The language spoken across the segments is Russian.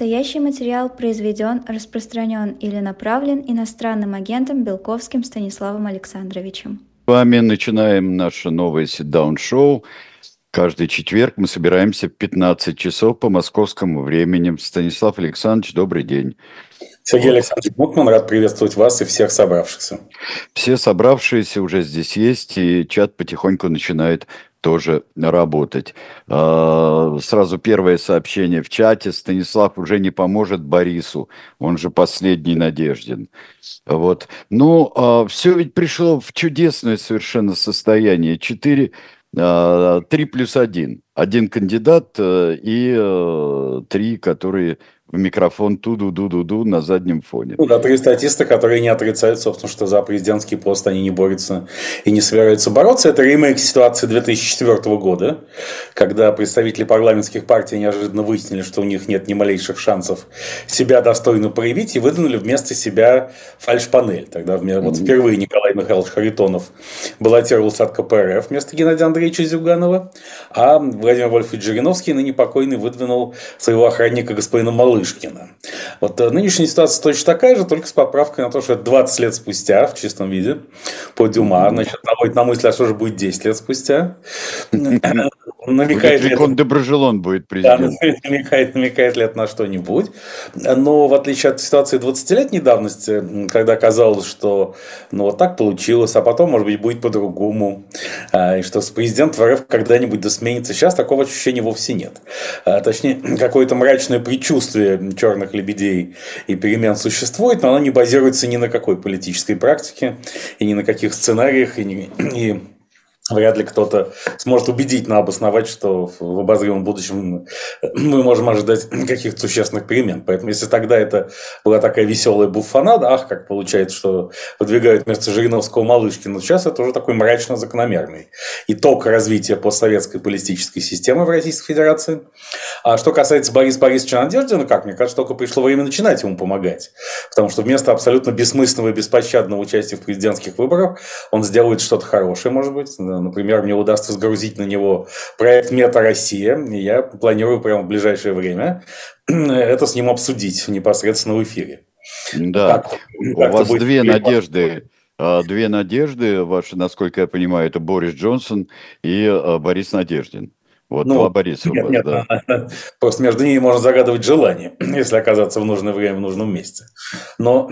Настоящий материал произведен, распространен или направлен иностранным агентом Белковским Станиславом Александровичем. С вами начинаем наше новое sit-down-шоу. Каждый четверг мы собираемся в 15 часов по московскому времени. Станислав Александрович, добрый день. Сергей Александрович Мутман, рад приветствовать вас и всех собравшихся. Все собравшиеся уже здесь есть, и чат потихоньку начинает тоже работать. А, сразу первое сообщение в чате. Станислав уже не поможет Борису, он же последний надежден. Вот. Ну, а, все ведь пришло в чудесное совершенно состояние. Четыре, а, три плюс один. Один кандидат э, и э, три, которые в микрофон ту-ду-ду-ду-ду на заднем фоне. Ну да, три статиста, которые не отрицают, собственно, что за президентский пост они не борются и не собираются бороться. Это ремейк ситуации 2004 года, когда представители парламентских партий неожиданно выяснили, что у них нет ни малейших шансов себя достойно проявить, и выдвинули вместо себя фальш-панель. Тогда вот впервые Николай Михайлович Харитонов баллотировался от КПРФ вместо Геннадия Андреевича Зюганова, а Владимир Вольфович Жириновский, ныне покойный, выдвинул своего охранника господина Малышева Малышкина. Вот э, нынешняя ситуация точно такая же, только с поправкой на то, что это 20 лет спустя в чистом виде по Дюма. Значит, наводит на мысль, а что же будет 10 лет спустя. намекает ли это... Доброжелон будет президент. Да, намекает, намекает ли это на что-нибудь. Но в отличие от ситуации 20-летней давности, когда казалось, что ну вот так получилось, а потом, может быть, будет по-другому, а, и что с президентом РФ когда-нибудь досменится, сейчас такого ощущения вовсе нет. А, точнее, какое-то мрачное предчувствие черных лебедей и перемен существует, но оно не базируется ни на какой политической практике и ни на каких сценариях, и, не, и Вряд ли кто-то сможет убедительно обосновать, что в обозримом будущем мы можем ожидать каких-то существенных перемен. Поэтому, если тогда это была такая веселая буфанада, ах, как получается, что выдвигают вместо Жириновского Малышкина, сейчас это уже такой мрачно закономерный итог развития постсоветской политической системы в Российской Федерации. А что касается Бориса Борисовича Надеждина, как мне кажется, только пришло время начинать ему помогать. Потому что вместо абсолютно бессмысленного и беспощадного участия в президентских выборах он сделает что-то хорошее, может быть, Например, мне удастся сгрузить на него проект «Мета Россия», и я планирую прямо в ближайшее время это с ним обсудить непосредственно в эфире. Да, как, у как вас две надежды. А, две надежды ваши, насколько я понимаю, это Борис Джонсон и а, Борис Надеждин. Вот ну, два Бориса нет, вас, нет, да. Просто между ними можно загадывать желание, если оказаться в нужное время, в нужном месте. Но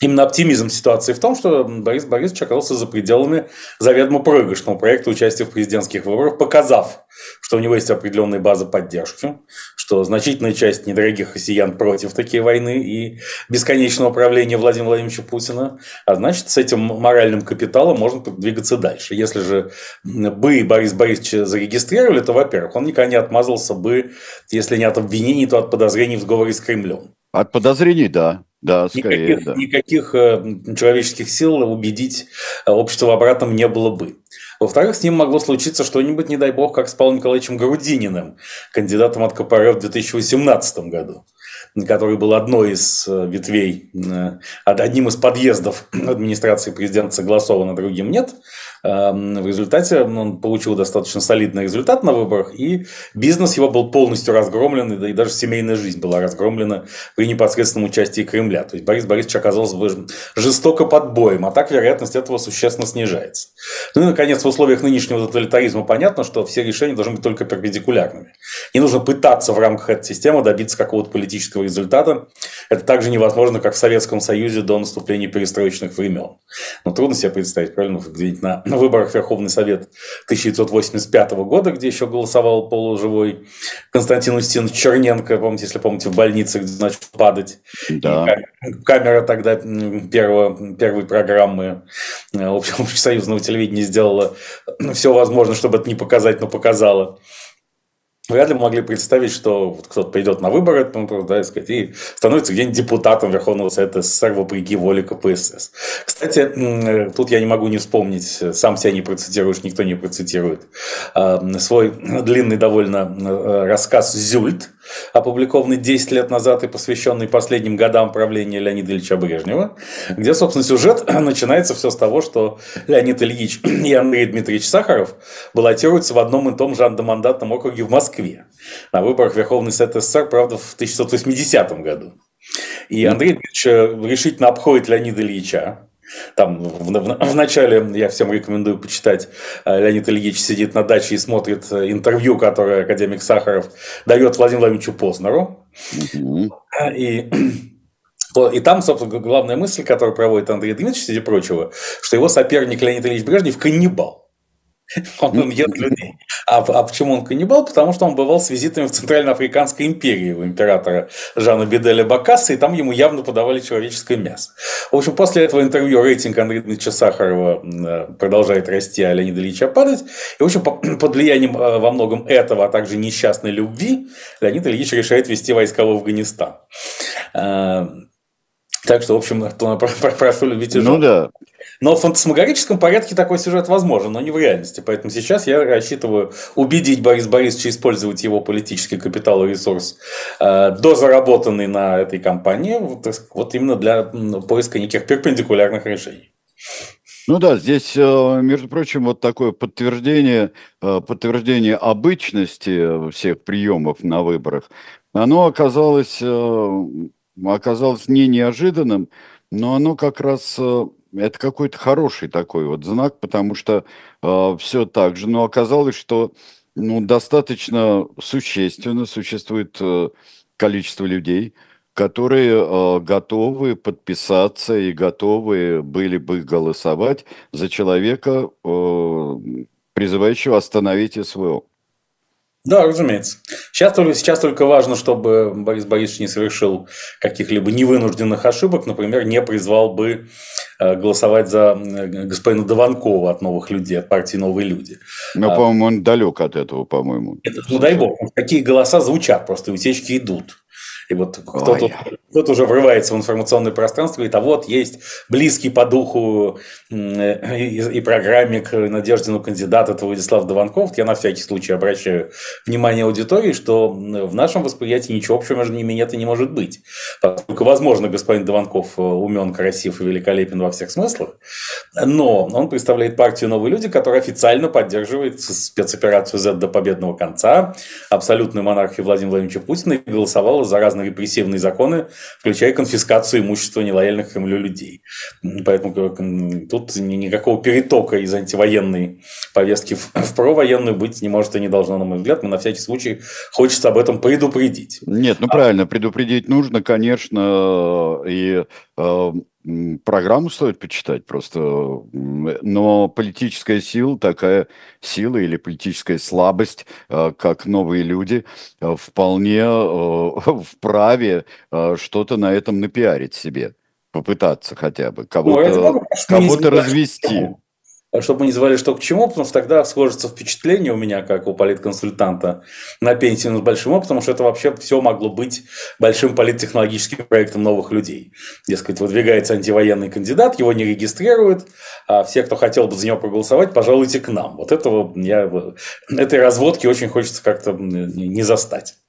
Именно оптимизм ситуации в том, что Борис Борисович оказался за пределами заведомо проигрышного проекта участия в президентских выборах, показав, что у него есть определенная база поддержки, что значительная часть недорогих россиян против такие войны и бесконечного управления Владимира Владимировича Путина, а значит, с этим моральным капиталом можно двигаться дальше. Если же бы Борис Борисович зарегистрировали, то, во-первых, он никогда не отмазался бы, если не от обвинений, то от подозрений в сговоре с Кремлем. От подозрений, да. Да, скорее, никаких, да. никаких э, человеческих сил убедить э, общество в обратном не было бы. Во-вторых, с ним могло случиться что-нибудь, не дай бог, как с Павлом Николаевичем Грудининым, кандидатом от КПРФ в 2018 году который был одной из э, ветвей, одним из подъездов администрации президента согласован, а другим нет. Эм, в результате он получил достаточно солидный результат на выборах, и бизнес его был полностью разгромлен, и даже семейная жизнь была разгромлена при непосредственном участии Кремля. То есть Борис Борисович оказался жестоко под боем, а так вероятность этого существенно снижается. Ну и, наконец, в условиях нынешнего тоталитаризма понятно, что все решения должны быть только перпендикулярными. Не нужно пытаться в рамках этой системы добиться какого-то политического результата. Это также невозможно, как в Советском Союзе до наступления перестроечных времен. Но трудно себе представить, правильно, где-нибудь на на выборах Верховный Совет 1985 года, где еще голосовал полуживой Константин Устинович Черненко, помните, если помните, в больнице, где начал падать. Да. И камера тогда первого, первой программы э, общесоюзного телевидения сделала все возможное, чтобы это не показать, но показала вряд ли могли представить, что вот кто-то придет на выборы, ну, да, и, сказать, и становится где-нибудь депутатом Верховного Совета СССР вопреки воле КПСС. Кстати, тут я не могу не вспомнить, сам себя не процитируешь, никто не процитирует, а, свой длинный довольно э, рассказ «Зюльт», опубликованный 10 лет назад и посвященный последним годам правления Леонида Ильича Брежнева, где, собственно, сюжет начинается все с того, что Леонид Ильич и Андрей Дмитриевич Сахаров баллотируются в одном и том же андомандатном округе в Москве на выборах Верховный Совет СССР, правда, в 1980 году. И Андрей Дмитриевич э, решительно обходит Леонида Ильича, там в, в, в начале я всем рекомендую почитать. э, Леонид Ильич сидит на даче и смотрит э, интервью, которое академик Сахаров дает Владимиру Владимировичу Познеру. И, и там, собственно, главная мысль, которую проводит Андрей Дмитриевич, среди прочего, что его соперник Леонид Ильич Брежнев – каннибал. Он он ест людей. А, а почему он каннибал? Потому что он бывал с визитами в Центральноафриканской империи у императора Жана Беделя Бакаса, и там ему явно подавали человеческое мясо. В общем, после этого интервью рейтинг Андрея Дмитриевича Сахарова м, продолжает расти, а Леонида Ильича падать. И, в общем, по- под влиянием э, во многом этого, а также несчастной любви, Леонид Ильич решает вести войска в Афганистан. Так что, в общем, про- про- прошу любить и Ну да. Но в фантасмагорическом порядке такой сюжет возможен, но не в реальности. Поэтому сейчас я рассчитываю убедить Бориса Борисовича использовать его политический капитал и ресурс, э, дозаработанный на этой кампании, вот, вот именно для поиска неких перпендикулярных решений. Ну да, здесь, э, между прочим, вот такое подтверждение, э, подтверждение обычности всех приемов на выборах, оно оказалось, э, оказалось не неожиданным, но оно как раз, э, это какой-то хороший такой вот знак, потому что все так же, но оказалось, что ну, достаточно существенно существует э, количество людей, которые э, готовы подписаться и готовы были бы голосовать за человека, э, призывающего остановить СВО. Да, разумеется. Сейчас только, сейчас только важно, чтобы Борис Борисович не совершил каких-либо невынужденных ошибок, например, не призвал бы э, голосовать за э, господина Дованкова от новых людей, от партии «Новые люди». Но, А. по-моему, он далек от этого, по-моему. Это, ну дай бог, такие голоса звучат, просто утечки идут. И вот кто-то, кто-то уже врывается в информационное пространство и говорит, а вот есть близкий по духу э, и, и программе к Надеждину кандидат, это Владислав Дованков. Я на всякий случай обращаю внимание аудитории, что в нашем восприятии ничего общего между ними нет и не может быть. Поскольку, возможно, господин Дованков э, умен, красив и великолепен во всех смыслах, но он представляет партию «Новые люди», которая официально поддерживает спецоперацию Z до победного конца, абсолютную монархию Владимира Владимировича Путина и голосовала за разные репрессивные законы, включая конфискацию имущества нелояльных Кремлю людей. Поэтому тут ни- никакого перетока из антивоенной повестки в, провоенную быть не может и не должно, на мой взгляд. Мы на всякий случай хочется об этом предупредить. Нет, ну правильно, предупредить нужно, конечно, и э, программу стоит почитать просто, м, но политическая сила, такая сила или политическая слабость, э, как новые люди, э, вполне э, вправе э, что-то на этом напиарить себе, попытаться хотя бы, Ну, ради кого-то кого-то забывали, развести. Что- Чтобы не звали что к чему, потому что тогда сложится впечатление у меня, как у политконсультанта на пенсии, но с большим опытом, что это вообще все могло быть большим политтехнологическим проектом новых людей. Дескать, выдвигается антивоенный кандидат, его не регистрируют, а все, кто хотел бы за него проголосовать, пожалуйте к нам. Вот этого я, этой разводки очень хочется как-то не застать.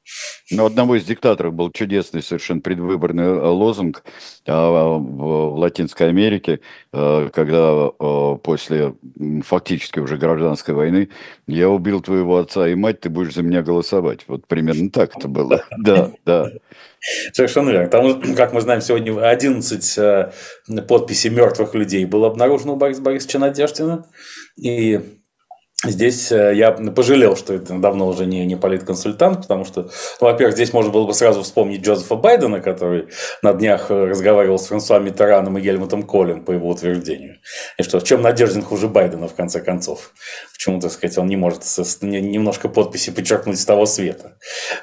Но у одного из диктаторов был чудесный совершенно предвыборный э, лозунг а, в Латинской Америке, э, когда э, после фактически уже гражданской войны я убил твоего отца и мать, ты будешь за меня голосовать. Вот примерно так это было. Да, да. Совершенно верно. Там, как мы знаем, сегодня 11 э, подписей мертвых людей было обнаружено у Бориса Борисовича Надеждина. И здесь э, я пожалел, что это давно уже не, не политконсультант, потому что, ну, во-первых, здесь можно было бы сразу вспомнить Джозефа Байдена, который на днях э, разговаривал с Франсуа Миттераном и Гельмутом Колем, по его утверждению. И что, чем Надеждин хуже Байдена, в конце концов? Почему, так сказать, он не может с- с- не- немножко подписи подчеркнуть с того света?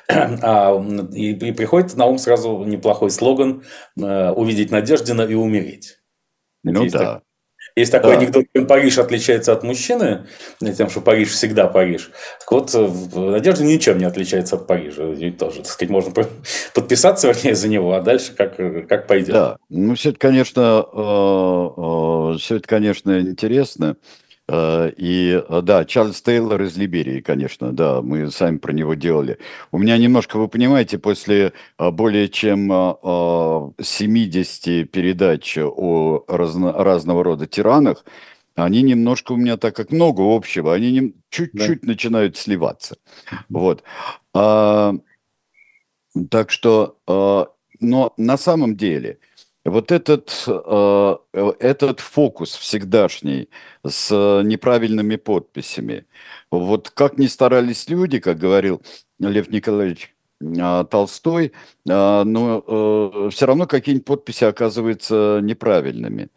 А, и, и приходит на ум сразу неплохой слоган э, «Увидеть Надеждина и умереть». Ну Есть да. Есть такой Да. анекдот, чем Париж отличается от мужчины, э, тем, что Париж всегда Париж. Так вот, э, Надежда ничем не отличается от Парижа. И тоже, так сказать, можно по- подписаться, вернее, за него, а дальше как, э, как пойдет. Да, ну все это, конечно, все это, конечно, интересно. Э, и э, да, Чарльз Тейлор из Либерии, конечно, да, мы сами про него делали. У меня немножко, вы понимаете, после э, более чем 70 передач о разно, разного рода тиранах, они немножко у меня так как много общего, они не, чуть-чуть да. начинают сливаться. Вот. А, так что, но на самом деле вот этот, э, этот фокус всегдашний с неправильными подписями, вот как ни старались люди, как говорил Лев Николаевич э, Толстой, э, но э, все равно какие-нибудь подписи оказываются неправильными.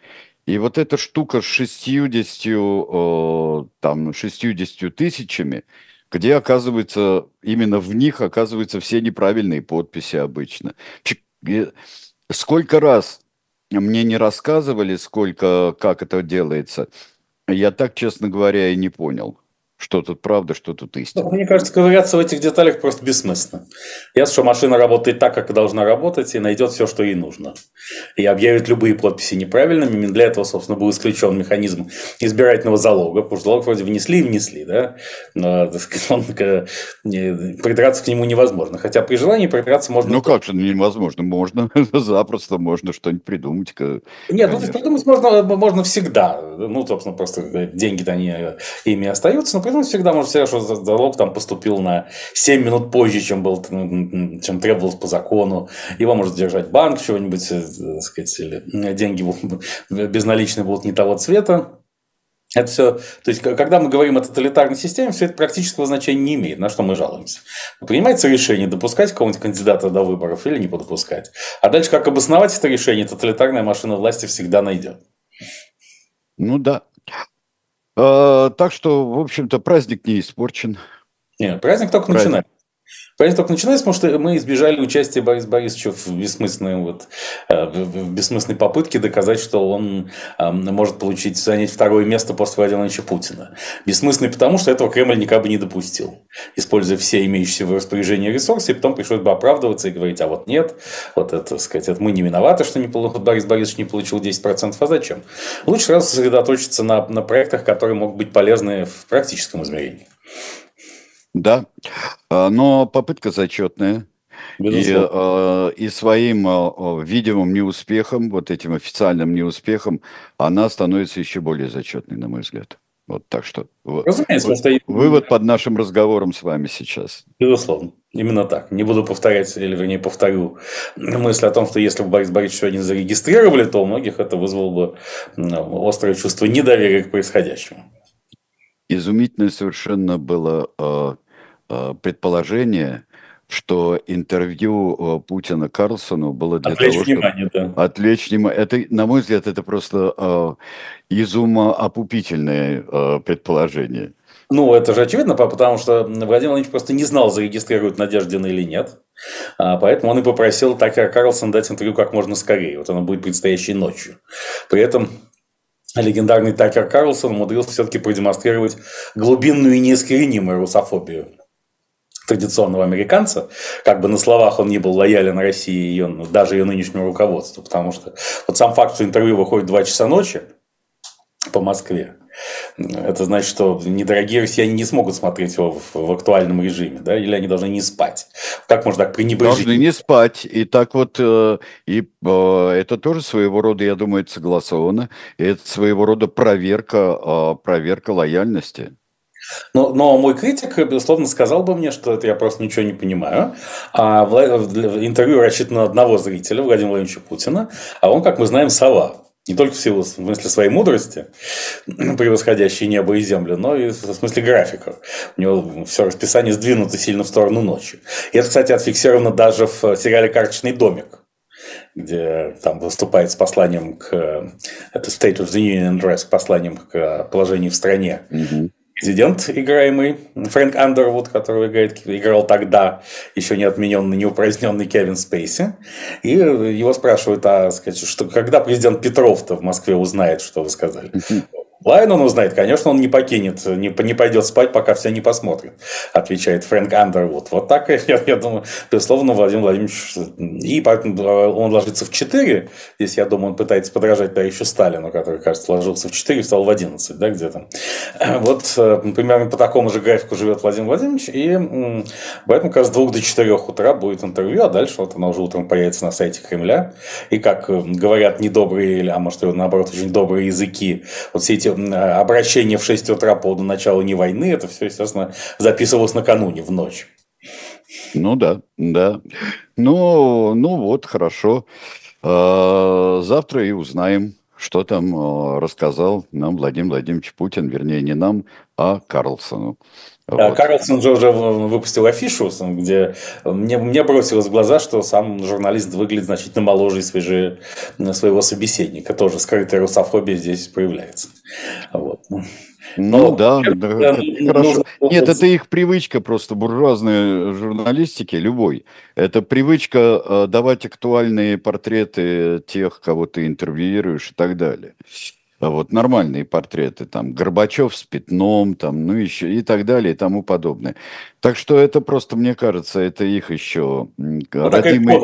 И вот эта штука с 60, э, там, 60 тысячами, где оказывается, именно в них оказываются все неправильные подписи обычно. Сколько раз мне не рассказывали, сколько, как это делается, я так, честно говоря, и не понял что тут правда, что тут истина. Ну, мне кажется, ковыряться в этих деталях просто бессмысленно. Ясно, что машина работает так, как должна работать, и найдет все, что ей нужно. И объявит любые подписи неправильными. Именно для этого, собственно, был исключен механизм избирательного залога, потому что залог вроде внесли и внесли, да? Но, так сказать, он, придраться к нему невозможно. Хотя при желании придраться можно... Ну, как же невозможно? Можно, запросто можно что-нибудь придумать. Нет, ну, придумать можно, можно всегда. Ну, собственно, просто деньги-то они ими остаются, но ну, всегда может сказать, что залог там поступил на 7 минут позже, чем, был, чем требовалось по закону. Его может держать банк, чего-нибудь, э, так сказать, или деньги безналичные будут не того цвета. Это все, то есть, когда мы говорим о тоталитарной системе, все это практического значения не имеет, на что мы жалуемся. Принимается решение, допускать кого-нибудь кандидата до выборов или не допускать. А дальше, как обосновать это решение, тоталитарная машина власти всегда найдет. Ну да. А, так что, в общем-то, праздник не испорчен. Нет, праздник только праздник. начинается. Праздник только начинается, потому что мы избежали участия Бориса Борисовича в бессмысленной, вот, э, в бессмысленной попытке доказать, что он может получить, занять второе место после Владимира Владимировича Путина. Бессмысленный потому, что этого Кремль никак бы не допустил, используя все имеющиеся в распоряжении ресурсы, и потом пришлось бы оправдываться и говорить, а вот нет, вот это, сказать, это мы не виноваты, что не, Борис Борисович не получил 10%, а зачем? Лучше сразу сосредоточиться на, на проектах, которые могут быть полезны в практическом измерении. Да, а, но попытка зачетная. И, а, и своим а, видимым неуспехом, вот этим официальным неуспехом, она становится еще более зачетной, на мой взгляд. Вот так что Разумеется, что... вывод под нашим разговором с вами сейчас. Безусловно. Именно так. Не буду повторять, или вернее повторю мысль о том, что если бы Борис Борисович сегодня зарегистрировали, то у многих это вызвало бы острое чувство недоверия к происходящему. Изумительное совершенно было Э, предположение, что интервью э, Путина Карлсону было для отвлечь того, внимание, чтобы да. отвлечь внимание. Это, на мой взгляд, это просто э, из ума опупительное э, предположение. Ну, это же очевидно, потому что Владимир Владимирович просто не знал, зарегистрируют Надеждина или нет. А, поэтому он и попросил Такера Карлсон дать интервью как можно скорее. Вот оно будет предстоящей ночью. При этом легендарный Такер Карлсон умудрился все-таки продемонстрировать глубинную и неискоренимую русофобию традиционного американца, как бы на словах он не был лоялен России и ее, ну, даже ее нынешнему руководству, потому что вот сам факт, что интервью выходит в 2 часа ночи по Москве, это значит, что недорогие россияне не смогут смотреть его в, в актуальном режиме, да, или они должны не спать. Как можно так пренебрежить? Должны не спать. И так вот, э, и э, это тоже своего рода, я думаю, это согласовано. И это своего рода проверка, э, проверка лояльности. Но, но мой критик, безусловно, сказал бы мне, что это я просто ничего не понимаю. А интервью рассчитано на одного зрителя, Владимира Владимировича Путина, а он, как мы знаем, сова. Не только в силу в смысле своей мудрости, превосходящей небо и землю, но и в смысле графиков. У него все расписание сдвинуто сильно в сторону ночи. И это, кстати, отфиксировано даже в сериале «Карточный домик», где там выступает с посланием к это State of the Union Address, посланием к положению в стране. Mm-hmm президент, играемый Фрэнк Андервуд, который играет, играл тогда еще не отмененный, не упраздненный Кевин Спейси. И его спрашивают, а сказать, что когда президент Петров-то в Москве узнает, что вы сказали? Лайн он узнает, конечно, он не покинет, не, не пойдет спать, пока все не посмотрят, отвечает Фрэнк Андервуд. Вот так, я, я думаю, безусловно, Владимир Владимирович, и поэтому он ложится в 4, здесь, я думаю, он пытается подражать товарищу Сталину, который, кажется, ложился в 4 и встал в 11, да, где-то. Вот э, примерно по такому же графику живет Владимир Владимирович, и поэтому, как с 2 до 4 утра будет интервью, а дальше вот оно уже утром появится на сайте Кремля, и как э, говорят недобрые, а может, наоборот, очень добрые языки, вот все эти обращение в 6 утра по поводу начала не войны, это все, естественно, записывалось накануне, в ночь. Ну да, да. Ну, ну вот, хорошо. А, завтра и узнаем, что там а, рассказал нам Владимир Владимирович Путин, вернее, не нам, а Карлсону. Вот. Карлсон же уже выпустил афишу, где мне, мне бросилось в глаза, что сам журналист выглядит значительно моложе и свежее своего собеседника. Тоже скрытая русофобия здесь проявляется. Вот. Ну Но, да, да, да хорошо. Нужно... Нет, это их привычка просто буржуазной журналистики, любой. Это привычка э, давать актуальные портреты тех, кого ты интервьюируешь и так далее. А вот нормальные портреты, там, Горбачев с пятном, там, ну, еще и так далее, и тому подобное. Так что это просто, мне кажется, это их еще ну, родимые,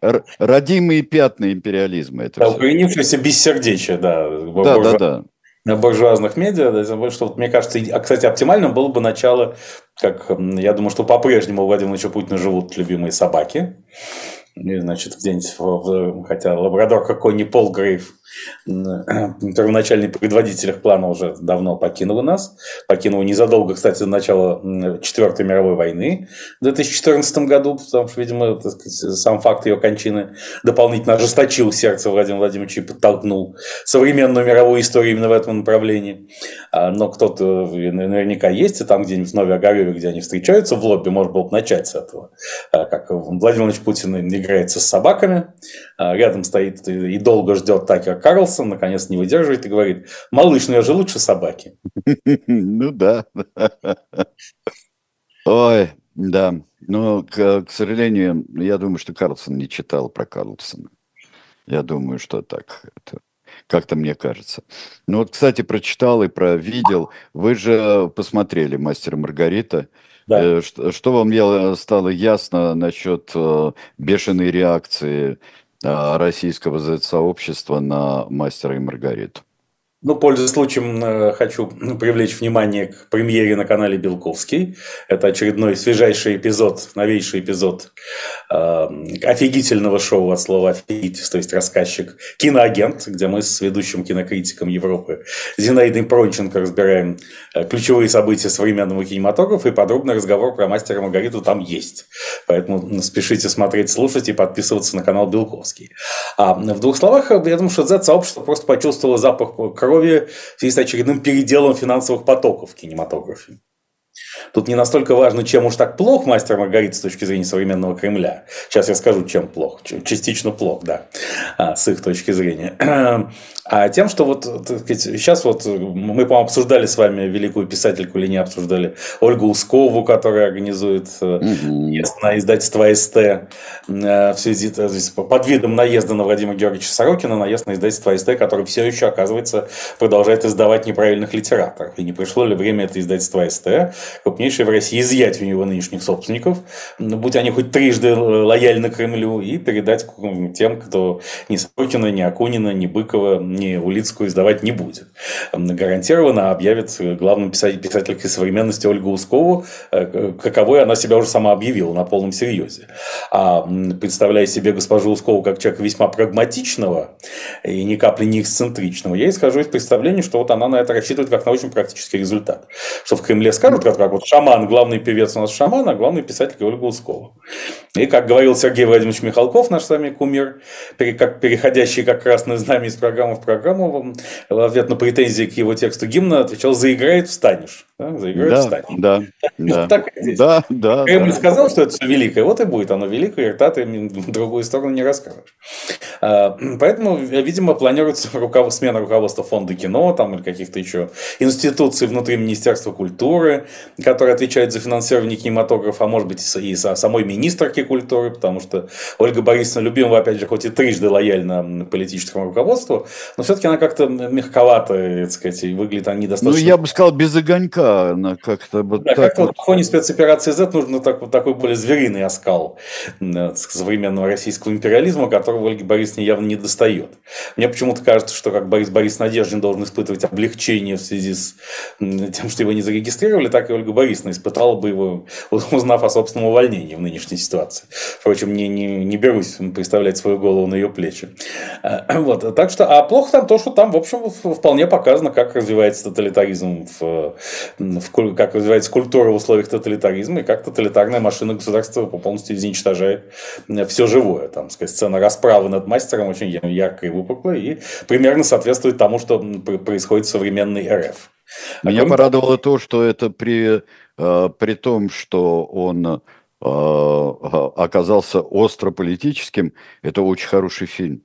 ро, родимые пятна империализма. Это да, укоренившееся бессердечие, да. Да, буржуа... да, да на буржуазных медиа, да, что, вот, мне кажется, а, кстати, оптимальным было бы начало, как я думаю, что по-прежнему у Владимира Владимировича Путина живут любимые собаки, и, значит, где-нибудь, хотя лабрадор какой не Полгрейв, первоначальный предводитель их плана уже давно покинул нас. Покинул незадолго, кстати, до начала Четвертой мировой войны в 2014 году, потому что, видимо, сказать, сам факт ее кончины дополнительно ожесточил сердце Владимира Владимировича и подтолкнул современную мировую историю именно в этом направлении. А, но кто-то наверняка есть, и там где-нибудь в Новой Огареве, где они встречаются в лобби, можно было бы начать с этого. А, как Владимир Владимирович Путин играется с собаками, а, рядом стоит и долго ждет Такер Карлсон, наконец не выдерживает и говорит, малыш, ну я же лучше собаки. Ну да. Ой, да. Но, к, к сожалению, я думаю, что Карлсон не читал про Карлсона. Я думаю, что так. Это как-то мне кажется. Ну вот, кстати, прочитал и провидел. Вы же посмотрели «Мастера Маргарита». Да. Э, что, что вам стало ясно насчет э, бешеной реакции российского сообщества на «Мастера и Маргариту». Ну, пользуясь случаем, э, хочу ну, привлечь внимание к премьере на канале Белковский. Это очередной свежайший эпизод, новейший эпизод э, офигительного шоу от слова «офигитель», то есть рассказчик «Киноагент», где мы с ведущим кинокритиком Европы Зинаидой Пронченко разбираем э, ключевые события современного кинематографа, и подробный разговор про «Мастера Маргариту» там есть. Поэтому спешите смотреть, слушать и подписываться на канал Белковский. А в двух словах, я думаю, что Z-сообщество просто почувствовало запах крови в связи с очередным переделом финансовых потоков в кинематографе. Тут не настолько важно, чем уж так плох мастер Маргарита с точки зрения современного Кремля. Сейчас я скажу, чем плох. Частично плох, да, а, с их точки зрения. А тем, что вот сказать, сейчас вот мы, по-моему, обсуждали с вами великую писательку или не обсуждали Ольгу Ускову, которая организует угу. на издательство СТ э, в связи с под видом наезда на Владимира Георгиевича Сорокина, наезд на издательство СТ, который все еще, оказывается, продолжает издавать неправильных литераторов. И не пришло ли время это издательство СТ, крупнейшее в России, изъять у него нынешних собственников, будь они хоть трижды лояльны Кремлю, и передать тем, кто ни Сорокина, ни Акунина, ни Быкова, ни Улицкую издавать не будет. Гарантированно объявит главным писателькой современности Ольгу Ускову, э, каковой она себя уже сама объявила на полном серьезе. А представляя себе госпожу Ускову как человека весьма прагматичного и ни капли не эксцентричного, я исхожу из представления, что вот она на это рассчитывает как на очень практический результат. Что в Кремле скажут, как, как вот шаман, главный певец у нас шаман, а главный писатель Ольга Ускова. И, как говорил Сергей Владимирович Михалков, наш с вами кумир, переходящий как красное знамя из программы в программу, в ответ на претензии к его тексту гимна отвечал «заиграет, встанешь». Да, заиграет, да, встанешь. Да, да, так и здесь. да, да. Кремль да. сказал, что это все великое, вот и будет оно великое, и рта ты в другую сторону не расскажешь. А, поэтому, видимо, планируется руков... смена руководства фонда кино там, или каких-то еще институций внутри Министерства культуры, который отвечает за финансирование кинематографа, а может быть и самой министрки культуры, потому что Ольга Борисовна любимая, опять же, хоть и трижды лояльна политическому руководству, но все-таки она как-то мягковато, так сказать, выглядит она недостаточно... Ну, я бы сказал, без огонька. Она как-то вот да, так как-то вот... вот в фоне спецоперации Z нужно так, вот такой более звериный оскал э, современного российского империализма, которого Ольге Борисовне явно не достает. Мне почему-то кажется, что как Борис Борис Надеждин должен испытывать облегчение в связи с тем, что его не зарегистрировали, так и Ольга Борисовна испытала бы его, узнав о собственном увольнении в нынешней ситуации. Впрочем, не, не, не берусь представлять свою голову на ее плечи. Э, вот. Так что, а плохо там то, что там, в общем, вполне показано, как развивается тоталитаризм, в, в, как развивается культура в условиях тоталитаризма, и как тоталитарная машина государства полностью изничтожает все живое. Там, сказать, сцена расправы над мастером очень яркая и выпуклая, и примерно соответствует тому, что происходит в современной РФ. А Меня порадовало то, что это при, э, при том, что он э, оказался остро политическим, это очень хороший фильм.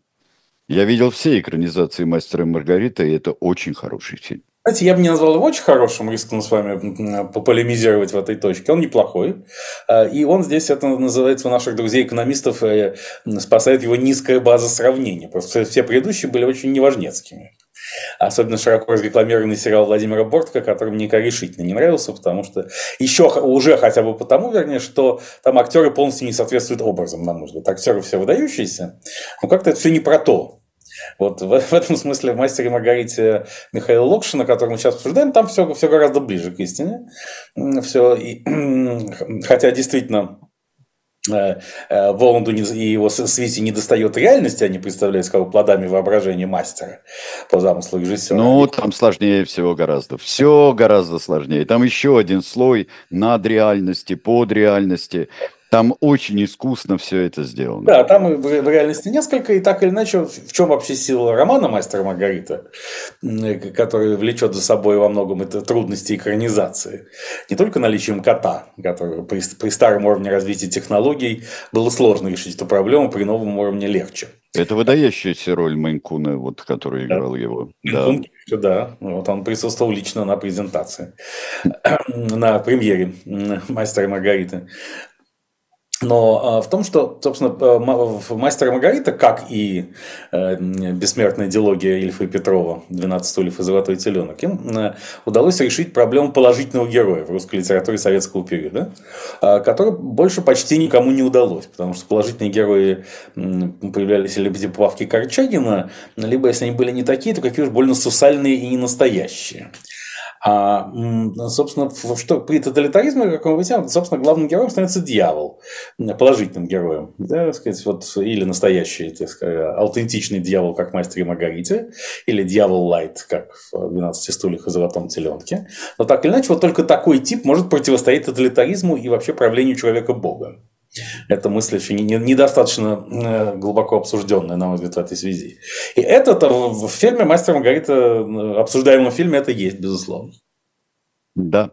Я видел все экранизации «Мастера и Маргарита», и это очень хороший фильм. Знаете, я бы не назвал его очень хорошим, рискну с вами пополемизировать в этой точке. Он неплохой. А, и он здесь, это называется у наших друзей-экономистов, э, спасает его низкая база сравнения. Просто все предыдущие были очень неважнецкими. Особенно широко разрекламированный сериал Владимира Бортка, который мне решительно не нравился, потому что еще уже хотя бы потому, вернее, что там актеры полностью не соответствуют образом, на мой взгляд. Актеры все выдающиеся, но как-то это все не про то. Вот в, в этом смысле в «Мастере Маргарите» Михаила Локшина, который мы сейчас обсуждаем, там все, все гораздо ближе к истине. Все, и, хотя действительно Воланду и его свите не достает реальности, они представляют как плодами воображения мастера по замыслу режиссера. Ну, там сложнее всего гораздо. Все гораздо сложнее. Там еще один слой над реальности, под реальности. Там очень искусно все это сделано. Да, там в реальности несколько, и так или иначе, в чем вообще сила романа «Мастер Маргарита», который влечет за собой во многом это трудности экранизации. Не только наличием кота, который при, при старом уровне развития технологий было сложно решить эту проблему, при новом уровне легче. Это выдающаяся роль Майнкуна, вот, который играл да. его. Да. да, вот он присутствовал лично на презентации, на премьере «Мастера Маргариты». Но а, в том, что, собственно, в «Мастера Маргарита», как и э, бессмертная диалогия Ильфа и Петрова «12 стульев и золотой теленок», им э, удалось решить проблему положительного героя в русской литературе советского периода, а, который больше почти никому не удалось, потому что положительные герои появлялись либо типа Павки Корчагина, либо, если они были не такие, то какие уж больно сусальные и ненастоящие. А, собственно, что при тоталитаризме, как мы видим, собственно, главным героем становится дьявол, положительным героем, да, так сказать, вот, или настоящий, так сказать, аутентичный дьявол, как мастер и Маргарите, или дьявол Лайт, как в «12 стульях и золотом теленке. Но так или иначе, вот только такой тип может противостоять тоталитаризму и вообще правлению человека-бога. Эта мысль еще недостаточно э, глубоко обсужденная, на мой взгляд, в этой связи. И это в фильме «Мастер Маргарита», обсуждаемом фильме, это есть, безусловно. Да.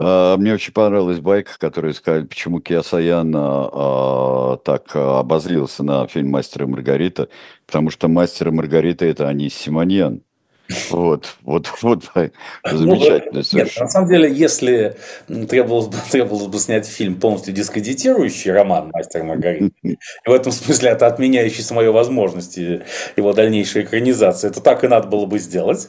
А, мне очень понравилась байка, которая сказали, почему Киасаян а, так обозлился на фильм «Мастер и Маргарита», потому что «Мастер и Маргарита» – это Анис Симоньян. Вот, вот, вот, замечательно. Ну, нет, на самом деле, если требовалось бы, требовалось бы снять фильм, полностью дискредитирующий роман «Мастер Маргарита», и в этом смысле это отменяющий самые возможности его дальнейшей экранизации, то так и надо было бы сделать,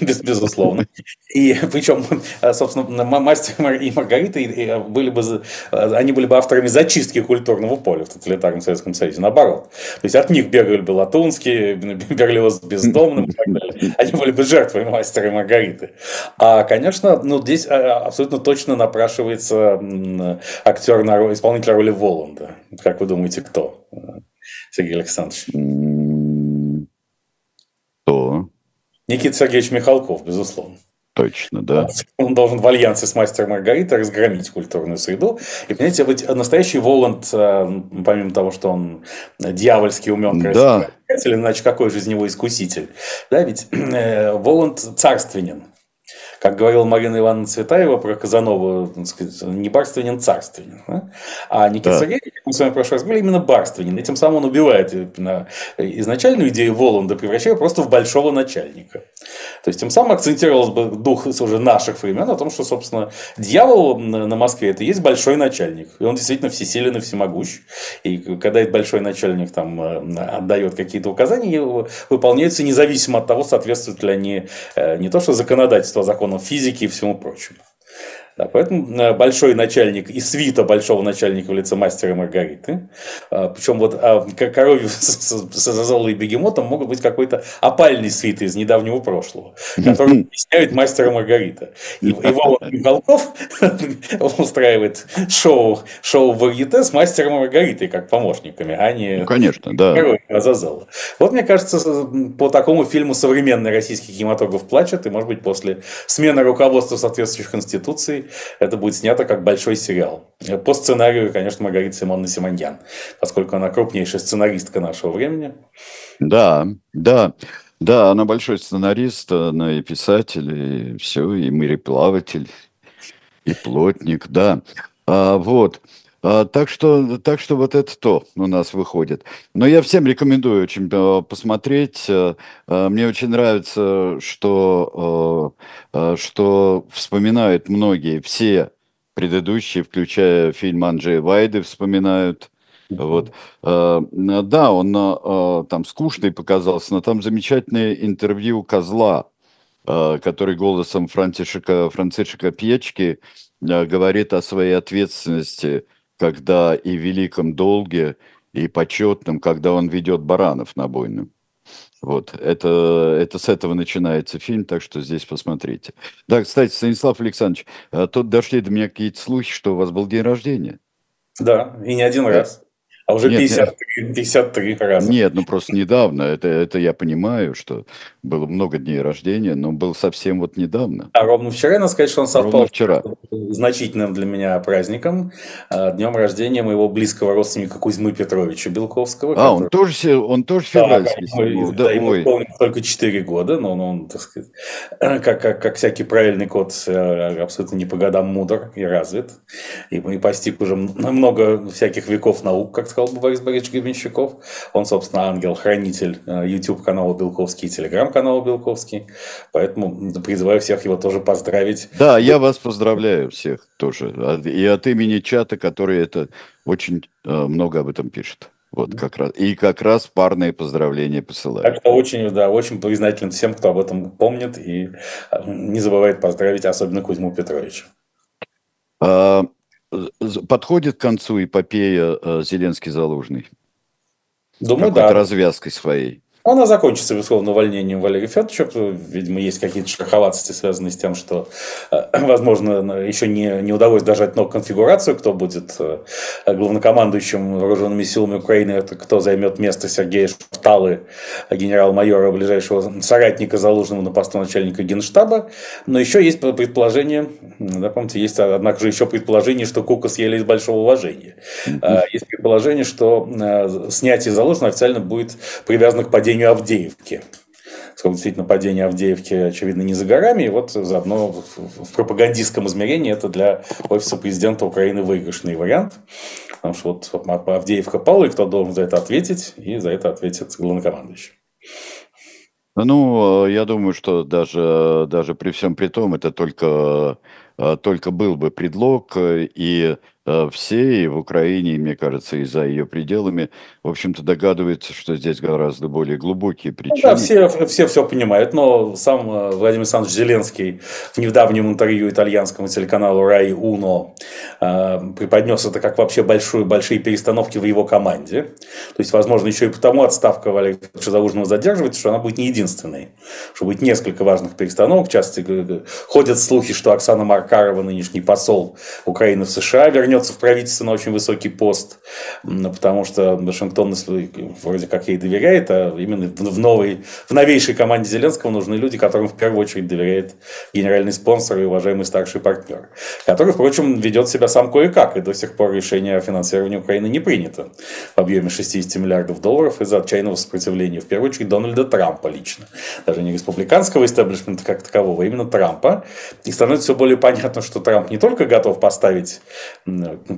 безусловно. И причем, собственно, «Мастер и Маргарита» были бы, они были бы авторами зачистки культурного поля в тоталитарном Советском Союзе, наоборот. То есть от них бегали бы Латунский, Берлиоз бездомным и так далее они были бы жертвой мастера и Маргариты. А, конечно, ну, здесь а, абсолютно точно напрашивается актер на роль, исполнитель роли Воланда. Как вы думаете, кто? Сергей Александрович. Кто? Никита Сергеевич Михалков, безусловно. Точно, да. Он должен в альянсе с мастером Маргаритой разгромить культурную среду. И, понимаете, быть настоящий Воланд, э, помимо того, что он дьявольски умен, красивый, да. иначе какой же из него искуситель? Да, ведь э, Воланд царственен Как говорила Марина Ивановна Цветаева про Казанова, так сказать, не барственен, царственен. Да? А Никита да. Сергеевич, как мы с вами в прошлый раз говорили, именно барственен. И тем самым он убивает изначальную идею Воланда, превращая просто в большого начальника. То есть тем самым акцентировался бы дух уже наших времен о том, что, собственно, дьявол на Москве это и есть большой начальник. И он действительно всесилен и всемогущ. И когда этот большой начальник там э, отдает какие-то указания, выполняются независимо от того, соответствуют ли они э, не то что законодательству, а законам физики и всему прочему. Да, поэтому э, большой начальник и свита большого начальника в лице мастера Маргариты. А, Причем вот а, коровью с Азазолой и Бегемотом могут быть какой-то опальный свит из недавнего прошлого, который объясняет мастера Маргарита. И, и Володя Михалков устраивает шоу, шоу Варьете с мастером Маргаритой как помощниками, а не ну, конечно, да. Азазола. Вот мне кажется, по такому фильму современный российский кинематограф плачет, и может быть после смены руководства соответствующих институций это будет снято как большой сериал. По сценарию, конечно, Маргарита Симонна Симоньян, поскольку она крупнейшая сценаристка нашего времени. Да, да. Да, она большой сценарист, она и писатель, и все, и мореплаватель, и плотник, да. А, вот. А, так что, так что вот это то у нас выходит. Но я всем рекомендую очень э, посмотреть. Э, э, мне очень нравится, что, что вспоминают многие, все предыдущие, включая фильм Анджея Вайды, вспоминают. Вот. Да, он там скучный показался, но там замечательное интервью Козла, который голосом Франтишека, Францишека Пьечки говорит о своей ответственности когда и в великом долге, и почетном, когда он ведет баранов на бойню. Вот, это, это с этого начинается фильм, так что здесь посмотрите. Да, кстати, Станислав Александрович, а тут дошли до меня какие-то слухи, что у вас был день рождения. Да, и не один раз. А уже нет, 53, 53 раза. Нет, ну просто недавно. Это, это я понимаю, что было много дней рождения, но был совсем вот недавно. А ровно вчера, надо сказать, что он совпал ровно вчера. значительным для меня праздником, а, днем рождения моего близкого родственника Кузьмы Петровича Белковского. А, который... он тоже, он тоже февральский. Да, да, да ему ой. только 4 года, но он, он так сказать, как, как, как всякий правильный кот, э, абсолютно не по годам мудр и развит. И, и постиг уже много всяких веков наук, как сказал бы Борис Борисович Гребенщиков. Он, собственно, ангел-хранитель э, YouTube-канала Белковский и телеграм-канала Белковский. Поэтому призываю всех его тоже поздравить. Да, я вас поздравляю всех тоже. И от имени чата, который это очень э, много об этом пишет. Вот как раз. И как раз парные поздравления посылаю. Так что очень, да, очень признателен всем, кто об этом помнит и э, не забывает поздравить, особенно Кузьму Петровича. А, подходит к концу эпопея э, Зеленский-Залужный? Думаю, да. развязкой своей. Она закончится, безусловно, увольнением Валерия Федоровича. Видимо, есть какие-то шероховатости, связанные с тем, что, э, возможно, еще не, не удалось дожать ног конфигурацию, кто будет э, главнокомандующим вооруженными силами Украины, это кто займет место Сергея Шафталы, генерал-майора, ближайшего соратника Залужного на посту начальника генштаба. Но еще есть предположение, да, помните, есть, однако же, еще предположение, что Кука съели из большого уважения. Есть предположение, что э, снятие Залужного официально будет привязано к падению падению Авдеевки. Сколько действительно падение Авдеевки, очевидно, не за горами. И вот заодно в пропагандистском измерении это для офиса президента Украины выигрышный вариант. Потому что вот Авдеевка пала, и кто должен за это ответить, и за это ответит главнокомандующий. Ну, я думаю, что даже, даже при всем при том, это только, только был бы предлог, и Э, все и в Украине, и, мне кажется, и за ее пределами, в общем-то, догадываются, что здесь гораздо более глубокие причины. Ну, да, все, все все понимают, но сам э, Владимир Александрович Зеленский в недавнем интервью итальянскому телеканалу Рай Уно э, преподнес это как вообще большую, большие перестановки в его команде. То есть, возможно, еще и потому отставка Валерия Залужного задерживается, что она будет не единственной. Что будет несколько важных перестановок. В частности, ходят слухи, что Оксана Маркарова, нынешний посол Украины в США, вернется вернется в правительство на очень высокий пост, потому что Вашингтон вроде как ей доверяет, а именно в, новой, в новейшей команде Зеленского нужны люди, которым в первую очередь доверяет генеральный спонсор и уважаемый старший партнер, который, впрочем, ведет себя сам кое-как, и до сих пор решение о финансировании Украины не принято в объеме 60 миллиардов долларов из-за отчаянного сопротивления, в первую очередь, Дональда Трампа лично. Даже не республиканского истеблишмента как такового, а именно Трампа. И становится все более понятно, что Трамп не только готов поставить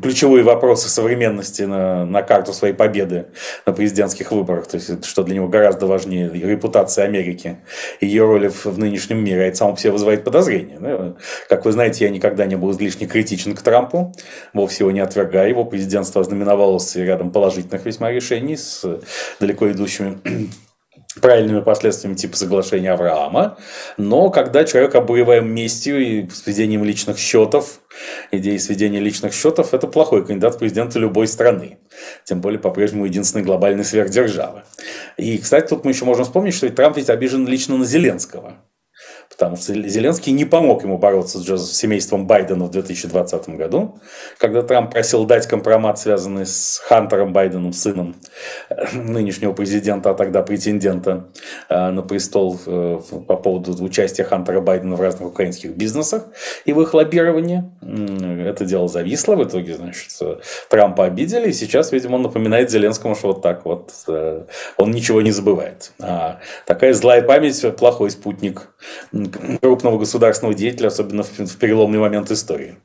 ключевые вопросы современности на, на карту своей победы на президентских выборах, то есть что для него гораздо важнее репутация Америки и ее роли в, в нынешнем мире, а это само себе вызывает подозрения. Ну, как вы знаете, я никогда не был излишне критичен к Трампу, вовсе его не отвергаю, его президентство ознаменовалось рядом положительных весьма решений с далеко идущими правильными последствиями типа соглашения Авраама, но когда человек обуреваем местью и сведением личных счетов, идеей сведения личных счетов, это плохой кандидат в президенты любой страны, тем более по-прежнему единственной глобальной сверхдержавы. И, кстати, тут мы еще можем вспомнить, что Трамп ведь обижен лично на Зеленского – потому что Зеленский не помог ему бороться с, семейством Байдена в 2020 году, когда Трамп просил дать компромат, связанный с Хантером Байденом, сыном э, нынешнего президента, а тогда претендента э, на престол э, по поводу участия Хантера Байдена в разных украинских бизнесах и в их лоббировании. Это дело зависло, в итоге, значит, Трампа обидели, и сейчас, видимо, он напоминает Зеленскому, что вот так вот он ничего не забывает. А такая злая память – плохой спутник крупного государственного деятеля, особенно в переломный момент истории.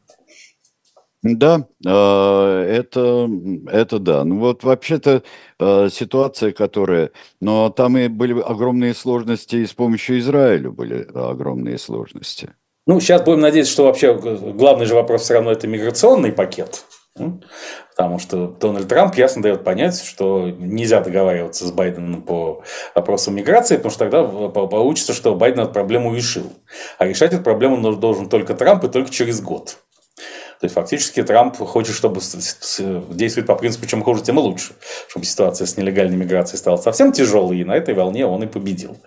Да, а, это, это да. Ну вот вообще-то а, ситуация, которая... Но там и были огромные сложности, и с помощью Израиля были огромные сложности. Ну, сейчас будем надеяться, что вообще главный же вопрос все равно это миграционный пакет. Потому что Дональд Трамп ясно дает понять, что нельзя договариваться с Байденом по вопросам миграции, потому что тогда получится, что Байден эту проблему решил. А решать эту проблему должен только Трамп и только через год. То есть фактически Трамп хочет, чтобы действовать по принципу чем хуже, тем лучше, чтобы ситуация с нелегальной миграцией стала совсем тяжелой, и на этой волне он и победил.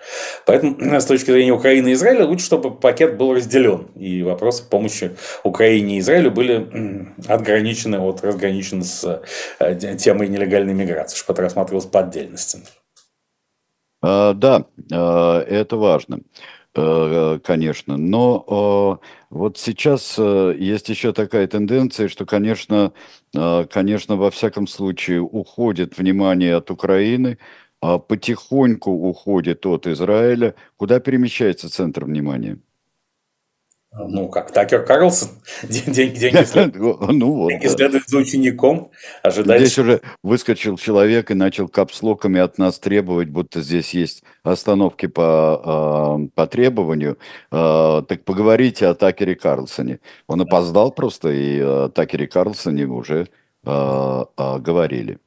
Поэтому с точки зрения Украины и Израиля лучше, чтобы пакет был разделен, и вопросы помощи Украине и Израилю были отграничены, от, разграничены с э, темой нелегальной миграции, чтобы это рассматривалось по отдельности. А, да, а, это важно. Э, конечно. Но вот сейчас э, есть еще такая тенденция, что, конечно, э, конечно, во всяком случае уходит внимание от Украины, а потихоньку уходит от Израиля. Куда перемещается центр внимания? Ну, как Такер Карлсон, деньги, деньги, следует, ну, вот, деньги да. следует за учеником. Ожидать... Здесь уже выскочил человек и начал капслоками от нас требовать, будто здесь есть остановки по, э, по требованию. Э, так поговорите о Такере Карлсоне. Он опоздал просто, и о Такере Карлсоне уже говорили.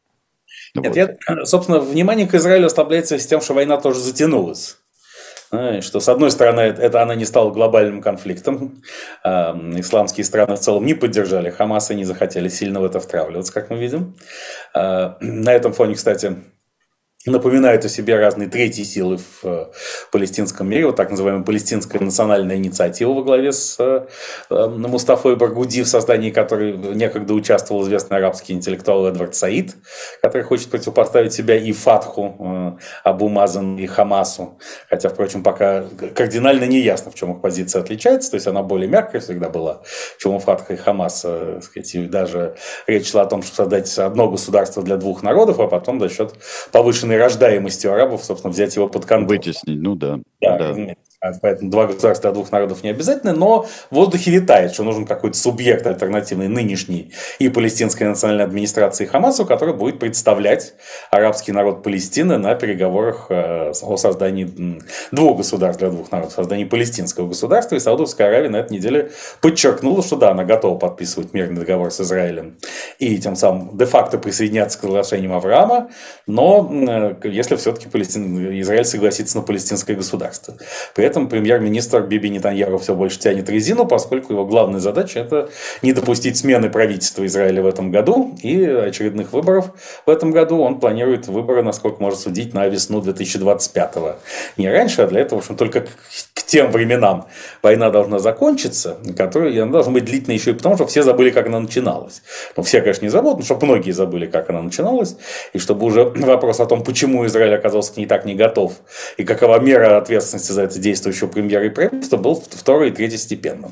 Нет, вот. я, собственно, внимание к Израилю ослабляется с тем, что война тоже затянулась что, с одной стороны, это она не стала глобальным конфликтом. Исламские страны в целом не поддержали Хамас и не захотели сильно в это втравливаться, как мы видим. А, на этом фоне, кстати, напоминают о себе разные третьи силы в э, палестинском мире, вот так называемая палестинская национальная инициатива во главе с э, э, Мустафой Баргуди, в создании которой некогда участвовал известный арабский интеллектуал Эдвард Саид, который хочет противопоставить себя и Фатху, Абу Мазан и Хамасу. Хотя, впрочем, пока кардинально не ясно, в чем их позиция отличается, то есть она более мягкая всегда была, чем у Фатха и Хамаса. Сказать, и даже речь шла о том, чтобы создать одно государство для двух народов, а потом за счет повышенной рождаемостью арабов, собственно, взять его под контроль. Вытеснить, ну да. Да, да. Поэтому два государства двух народов не обязательно, но в воздухе витает, что нужен какой-то субъект альтернативный нынешний и палестинской национальной администрации Хамасу, который будет представлять арабский народ Палестины на переговорах э, о создании двух государств для двух народов, создании палестинского государства. И Саудовская Аравия на этой неделе подчеркнула, что да, она готова подписывать мирный договор с Израилем и тем самым де-факто присоединяться к соглашениям Авраама, но э, если все-таки Израиль согласится на палестинское государство. При этом этом премьер-министр Биби Нетаньяху все больше тянет резину, поскольку его главная задача – это не допустить смены правительства Израиля в этом году и очередных выборов в этом году. Он планирует выборы, насколько можно судить, на весну 2025-го. Не раньше, а для этого, в общем, только к тем временам война должна закончиться, которая, и она должна быть длительной еще и потому, что все забыли, как она начиналась. Ну, все, конечно, не забудут, но чтобы многие забыли, как она начиналась, и чтобы уже вопрос о том, почему Израиль оказался к ней так не готов, и какова мера ответственности за это действующего премьера и правительства, был второй и третьестепенным.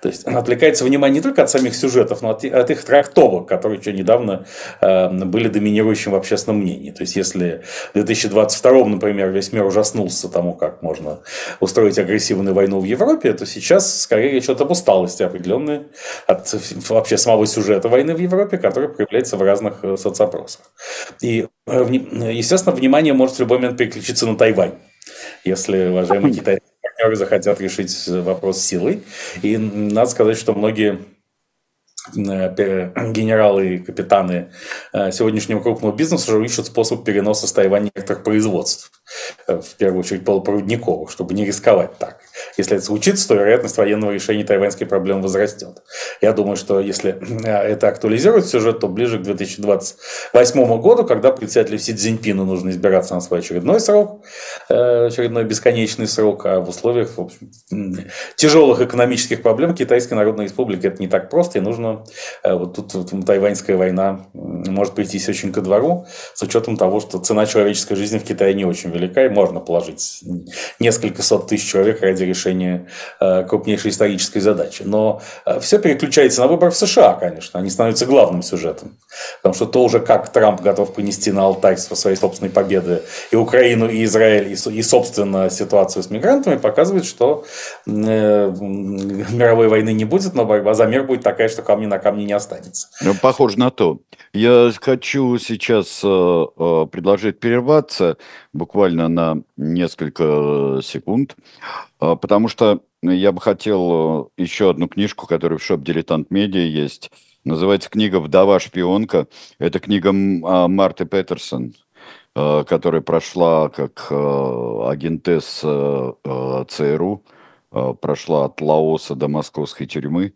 То есть отвлекается внимание не только от самих сюжетов, но от, от их трактовок, которые еще недавно э, были доминирующим в общественном мнении. То есть если в 2022, например, весь мир ужаснулся тому, как можно устроить агрессивную войну в Европе, то сейчас скорее речь идет об усталости определенной от вообще самого сюжета войны в Европе, который проявляется в разных э, соцопросах. И, э, естественно, внимание может в любой момент переключиться на Тайвань, если уважаемые китайские партнеры захотят решить вопрос силой. И надо сказать, что многие Э, генералы и капитаны э, сегодняшнего крупного бизнеса уже ищут способ переноса с Тайваня некоторых производств, в первую очередь полупроводниковых, чтобы не рисковать так. Если это случится, то вероятность военного решения тайваньской проблемы возрастет. Я думаю, что если это актуализирует сюжет, то ближе к 2028 году, когда председателю Си Цзиньпину нужно избираться на свой очередной срок, очередной бесконечный срок, а в условиях в общем, тяжелых экономических проблем Китайской Народной Республики это не так просто, и нужно Э, вот тут вот, тайваньская война может прийтись очень ко двору, с учетом того, что цена человеческой жизни в Китае не очень велика, и можно положить несколько сот тысяч человек ради решения э, крупнейшей исторической задачи. Но э, все переключается на выбор в США, конечно, они становятся главным сюжетом. Потому что то уже как Трамп готов принести на алтарь своей собственной победы и Украину, и Израиль, и, собственно, ситуацию с мигрантами, показывает, что мировой войны не будет, но борьба за мир будет такая, что камни на камне не останется. Ну, похоже на то. Я хочу сейчас э, э, предложить прерваться буквально на несколько секунд, э, потому что я бы хотел еще одну книжку, которая в шоп «Дилетант Медиа» есть. Называется книга «Вдова шпионка». Это книга Марты Петерсон, которая прошла как агентесс ЦРУ, прошла от Лаоса до московской тюрьмы.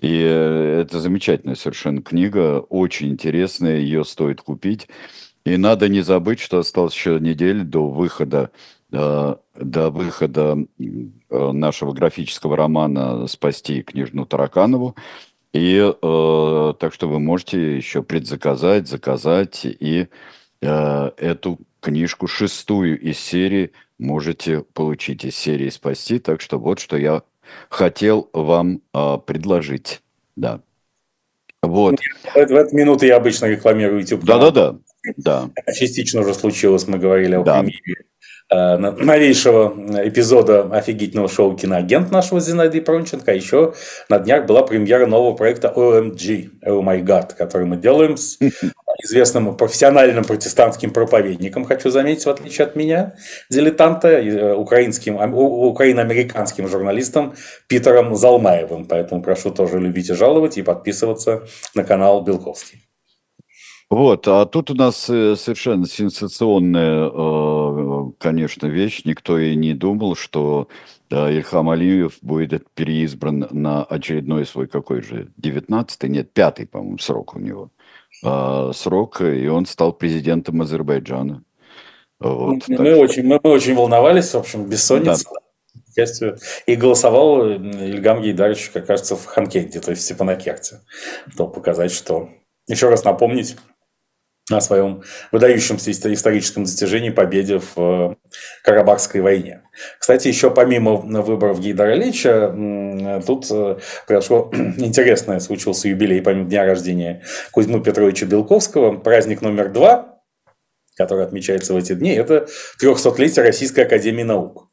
И э, это замечательная совершенно книга, очень интересная, ее стоит купить. И надо не забыть, что осталось еще неделя до выхода, э, до выхода э, нашего графического романа «Спасти княжну Тараканову». И э, так что вы можете еще предзаказать, заказать и э, эту книжку шестую из серии можете получить из серии «Спасти». Так что вот что я хотел вам э, предложить. Да. Вот. В, в эту минуту я обычно рекламирую YouTube. Да-да-да. Да. Частично уже случилось, мы говорили о да. премьере э, новейшего эпизода офигительного шоу «Киноагент» нашего Зинаиды Пронченко. А еще на днях была премьера нового проекта OMG, Oh My God, который мы делаем с известным профессиональным протестантским проповедником, хочу заметить, в отличие от меня, дилетанта, э, украинским, украино-американским журналистом Питером Залмаевым. Поэтому прошу тоже любить и жаловать и подписываться на канал Белковский. Вот, а тут у нас э, совершенно сенсационная, э, конечно, вещь. Никто и не думал, что Ильхам Алиев будет переизбран на очередной свой какой же, 19-й, нет, пятый, по-моему, срок у него э, срок, и он стал президентом Азербайджана. Вот, мы, мы, очень, мы, мы очень волновались, в общем, бессонница. Да. И голосовал Ильгам Гейдарович, как кажется, в Ханкенте, то есть в Степанакерте. Чтобы показать, что... Еще раз напомнить о своем выдающемся историческом достижении победе в э, Карабахской войне. Кстати, еще помимо выборов Гейдара Ильича, тут э, произошло интересное, случился юбилей помимо дня рождения Кузьмы Петровича Белковского, праздник номер два, который отмечается в эти дни, это 300-летие Российской Академии Наук.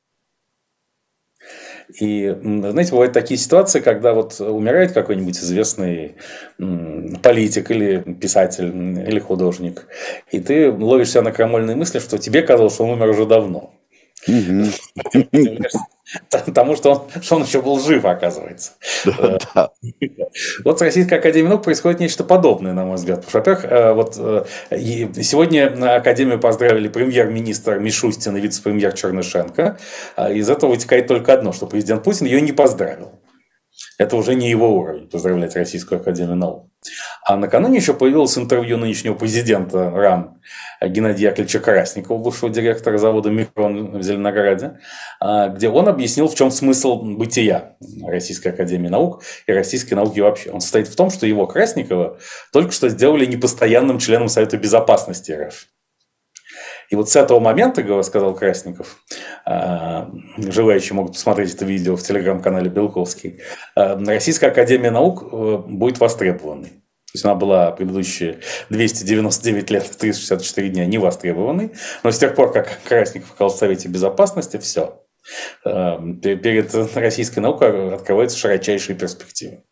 И, знаете, бывают такие ситуации, когда вот умирает какой-нибудь известный политик или писатель или художник, и ты ловишь себя на крамольной мысли, что тебе казалось, что он умер уже давно. Потому что он, что он еще был жив, оказывается. Да. Вот с Российской Академией наук происходит нечто подобное, на мой взгляд. Потому что, во-первых, вот сегодня Академию поздравили премьер-министр Мишустин и вице-премьер Чернышенко. А из этого вытекает только одно, что президент Путин ее не поздравил. Это уже не его уровень, поздравлять Российскую Академию наук. А накануне еще появилось интервью нынешнего президента РАН Геннадия Яковлевича Красникова, бывшего директора завода «Микрон» в Зеленограде, а, где он объяснил, в чем смысл бытия Российской Академии Наук и российской науки вообще. Он состоит в том, что его, Красникова, только что сделали непостоянным членом Совета Безопасности РФ. И вот с этого момента, сказал Красников, а, желающие могут посмотреть это видео в телеграм-канале Белковский, а, Российская Академия Наук э, будет востребованной. То есть она была предыдущие 299 лет, 364 дня не востребованной, но с тех пор, как Красников оказался в Совете Безопасности, все. А, перед российской наукой открываются широчайшие перспективы.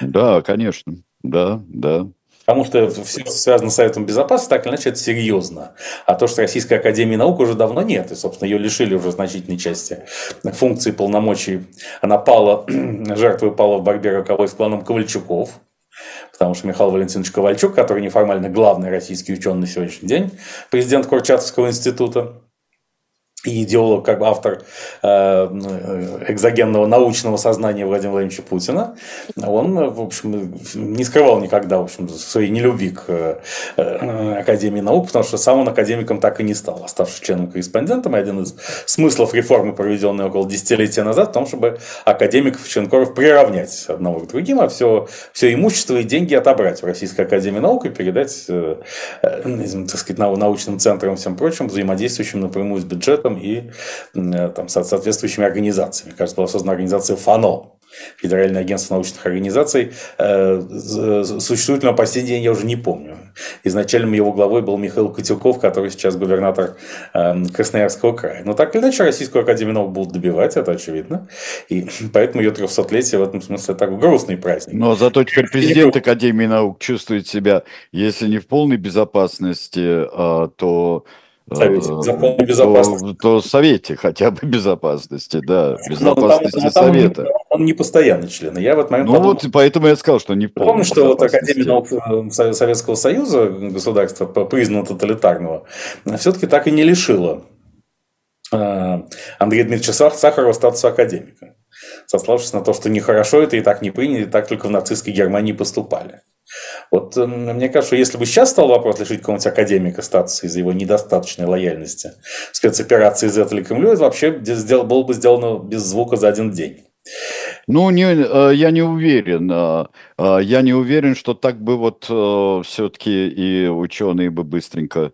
Да, конечно. Да, да. Потому что все, что связано с Советом Безопасности, так или иначе, это серьезно. А то, что Российской Академии Наук уже давно нет, и, собственно, ее лишили уже значительной части функций полномочий. Она пала, жертвой пала в борьбе роковой с кланом Ковальчуков, потому что Михаил Валентинович Ковальчук, который неформально главный российский ученый на сегодняшний день, президент Курчатовского института, и идеолог, как бы автор э, экзогенного научного сознания Владимира Владимировича Путина, он, в общем, не скрывал никогда, в общем, своей нелюбви к э, Академии наук, потому что сам он академиком так и не стал, оставшись членом-корреспондентом. И один из смыслов реформы, проведенной около десятилетия назад, в том, чтобы академиков и членкоров приравнять одного к другим, а все, все имущество и деньги отобрать в Российской Академии наук и передать, э, так сказать, научным центрам и всем прочим, взаимодействующим напрямую с бюджетом и э, там, соответствующими организациями. Кажется, была создана организация ФАНО, Федеральное агентство научных организаций. Э, существует ли он по сей день, я уже не помню. Изначально его главой был Михаил Котюков, который сейчас губернатор эм, Красноярского края. Но так или иначе, Российскую Академию наук будут добивать, это очевидно. И поэтому ее 300-летие в этом смысле так грустный праздник. Но зато теперь президент Академии наук чувствует себя, если не в полной безопасности, а, то Совете, э, закон безопасности. То, то Совете хотя бы безопасности, да, ну, безопасности но, там, Совета. Он, он не постоянный член, я в этот момент Ну подумал, вот поэтому я сказал, что не полный. Помню, что вот Академия наук э, Советского Союза, государства признанного тоталитарного, все-таки так и не лишила э, Андрея Дмитриевича Сахарова статуса академика, сославшись на то, что нехорошо это и так не приняли, и так только в нацистской Германии поступали. Вот мне кажется, если бы сейчас стал вопрос лишить какого-нибудь академика статуса из-за его недостаточной лояльности спецоперации Z или Кремлю, это вообще было бы сделано без звука за один день. Ну, не, э, я не уверен. Э, э, я не уверен, что так бы вот все-таки и ученые бы быстренько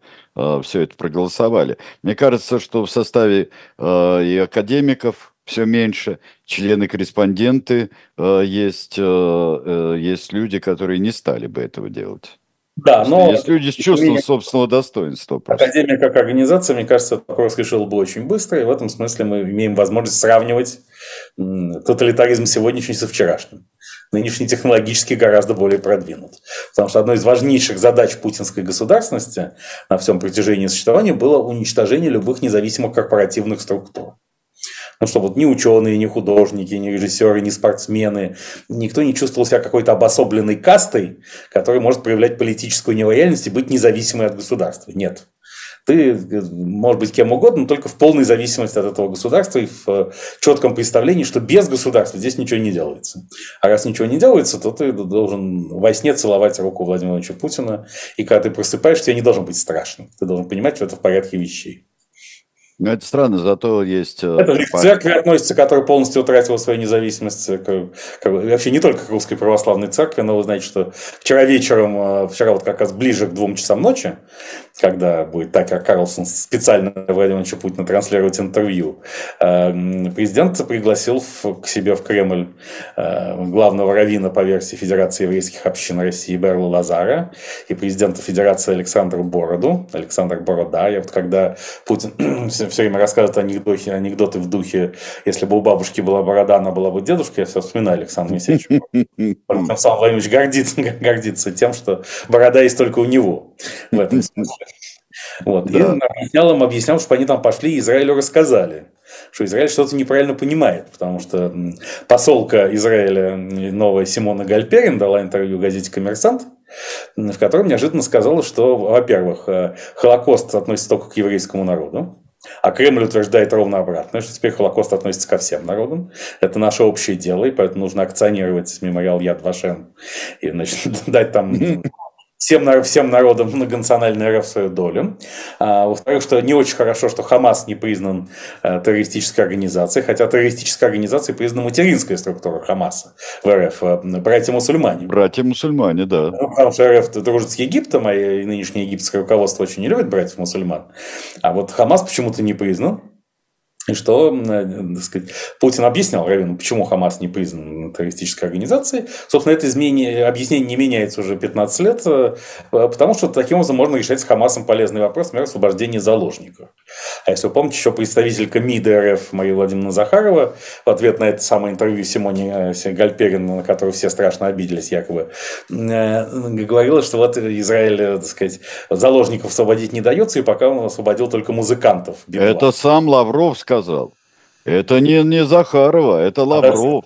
все это проголосовали. Мне кажется, что в составе и академиков, все меньше. Члены-корреспонденты э, есть, э, э, есть люди, которые не стали бы этого делать. Да, но... Есть люди с чувством собственного достоинства. Просто. Академия как организация, мне кажется, этот вопрос решил бы очень быстро, и в этом смысле мы имеем возможность сравнивать тоталитаризм сегодняшний со вчерашним. Нынешний технологически гораздо более продвинут. Потому что одной из важнейших задач путинской государственности на всем протяжении существования было уничтожение любых независимых корпоративных структур. Ну, что вот ни ученые, ни художники, ни режиссеры, ни спортсмены, никто не чувствовал себя какой-то обособленной кастой, которая может проявлять политическую нелояльность и быть независимой от государства. Нет. Ты может быть кем угодно, но только в полной зависимости от этого государства и в четком представлении, что без государства здесь ничего не делается. А раз ничего не делается, то ты должен во сне целовать руку Владимира Владимировича Путина. И когда ты просыпаешься, тебе не должен быть страшно. Ты должен понимать, что это в порядке вещей. Ну, это странно, зато есть... Э, это к церкви относится, которая полностью утратила свою независимость. К, к, вообще не только к русской православной церкви, но вы знаете, что вчера вечером, э, вчера вот как раз ближе к двум часам ночи, когда будет Такер Карлсон специально Владимировича Путина транслировать интервью, э, президент пригласил к себе в Кремль главного раввина по версии Федерации еврейских общин России Берла Лазара и президента Федерации Александра Бороду, Александр Борода. Я вот когда Путин все время рассказывают анекдоты, анекдоты в духе, если бы у бабушки была борода, она была бы дедушкой, я все вспоминаю Александр Моисеевич. Сам Владимирович гордится, гордится тем, что борода есть только у него в этом смысле. Вот. Да. И объяснял им, объяснял, чтобы они там пошли и Израилю рассказали, что Израиль что-то неправильно понимает, потому что посолка Израиля новая Симона Гальперин дала интервью газете «Коммерсант», в котором неожиданно сказала, что, во-первых, э, Холокост относится только к еврейскому народу, а Кремль утверждает ровно обратное, что теперь Холокост относится ко всем народам. Это наше общее дело, и поэтому нужно акционировать мемориал Яд Вашем и значит, дать там всем, всем народам многонациональной РФ свою долю. А, во-вторых, что не очень хорошо, что Хамас не признан э, террористической организацией, хотя террористической организацией признана материнская структура Хамаса в РФ, э, братья-мусульмане. Братья-мусульмане, да. Ну, потому что РФ дружит с Египтом, а нынешнее египетское руководство очень не любит братьев-мусульман. А вот Хамас почему-то не признан. И что, э, так сказать, Путин объяснял Равину, почему Хамас не признан террористической организацией. Собственно, это изменение, объяснение не меняется уже 15 лет, э, потому что таким образом можно решать с Хамасом полезный вопрос, например, освобождение заложников. А если вы помните, еще представителька МИДа РФ Мария Владимировна Захарова в ответ на это самое интервью Симоне э, Гальперин, на которое все страшно обиделись якобы, э, говорила, что вот Израиль, э, так сказать, заложников освободить не дается, и пока он освободил только музыкантов. Бедла. Это сам Лавров сказал. Это не, не Захарова, это Лавров.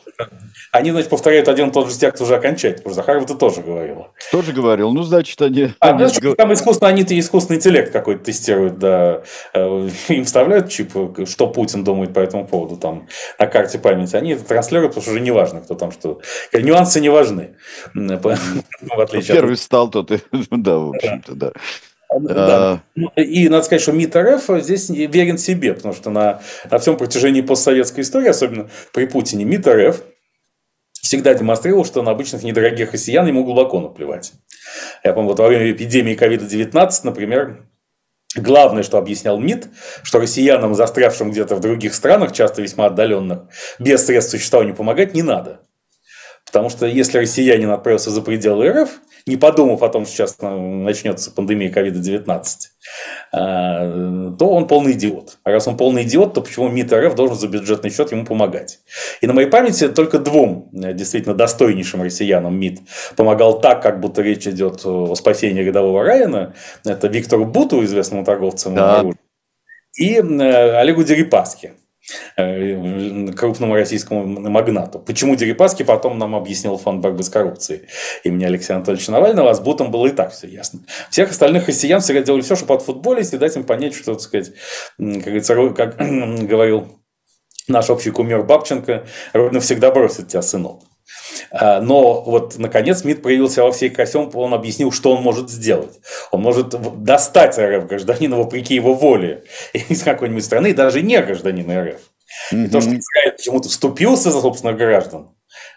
Они, значит, повторяют один и тот же текст уже окончательно, потому что Захаров ты тоже говорила. Тоже говорил. Ну, значит, они... А они знаешь, сго- там искусственно, они-то искусственный интеллект какой-то тестируют, да. Э, Им вставляют чип, э, что Путин думает по этому поводу, там, на карте памяти. Они это транслируют, потому что уже не важно, кто там что. Нюансы не важны. Первый стал, тот и... Да, в общем-то, да. А, Ну, И надо сказать, что МИД РФ здесь верен себе, потому что на, на всем протяжении постсоветской истории, особенно при Путине, МИД РФ всегда демонстрировал, что на обычных недорогих россиян ему глубоко наплевать. Я помню, вот во время эпидемии COVID-19, например, Главное, что объяснял МИД, что россиянам, застрявшим где-то в других странах, часто весьма отдаленных, без средств существования помогать не надо. Потому что если россиянин отправился за пределы РФ, не подумав о том, что сейчас э, начнется пандемия COVID-19, а, то он полный идиот. А раз он полный идиот, то почему МИД РФ должен за бюджетный счет ему помогать? И на моей памяти только двум э, действительно достойнейшим россиянам МИД помогал так, как будто речь идет о спасении рядового Райана. Это Виктору Буту, известному торговцу Да. и э, Олегу Дерипаске крупному российскому магнату. Почему Дерипаски потом нам объяснил фонд борьбы с коррупцией имени Алексея Анатольевича Навального, а с Бутом было и так все ясно. Всех остальных россиян всегда делали все, чтобы отфутболить и дать им понять, что, так сказать, как, как говорил наш общий кумир Бабченко, Родина всегда бросит тебя, сынок. А, Но вот, наконец, МИД проявился во всей красе, он, объяснил, что он может сделать. Он может достать РФ гражданина вопреки его воле из какой-нибудь страны, даже не гражданина РФ. И то, что. Израиль почему-то вступился за собственных граждан,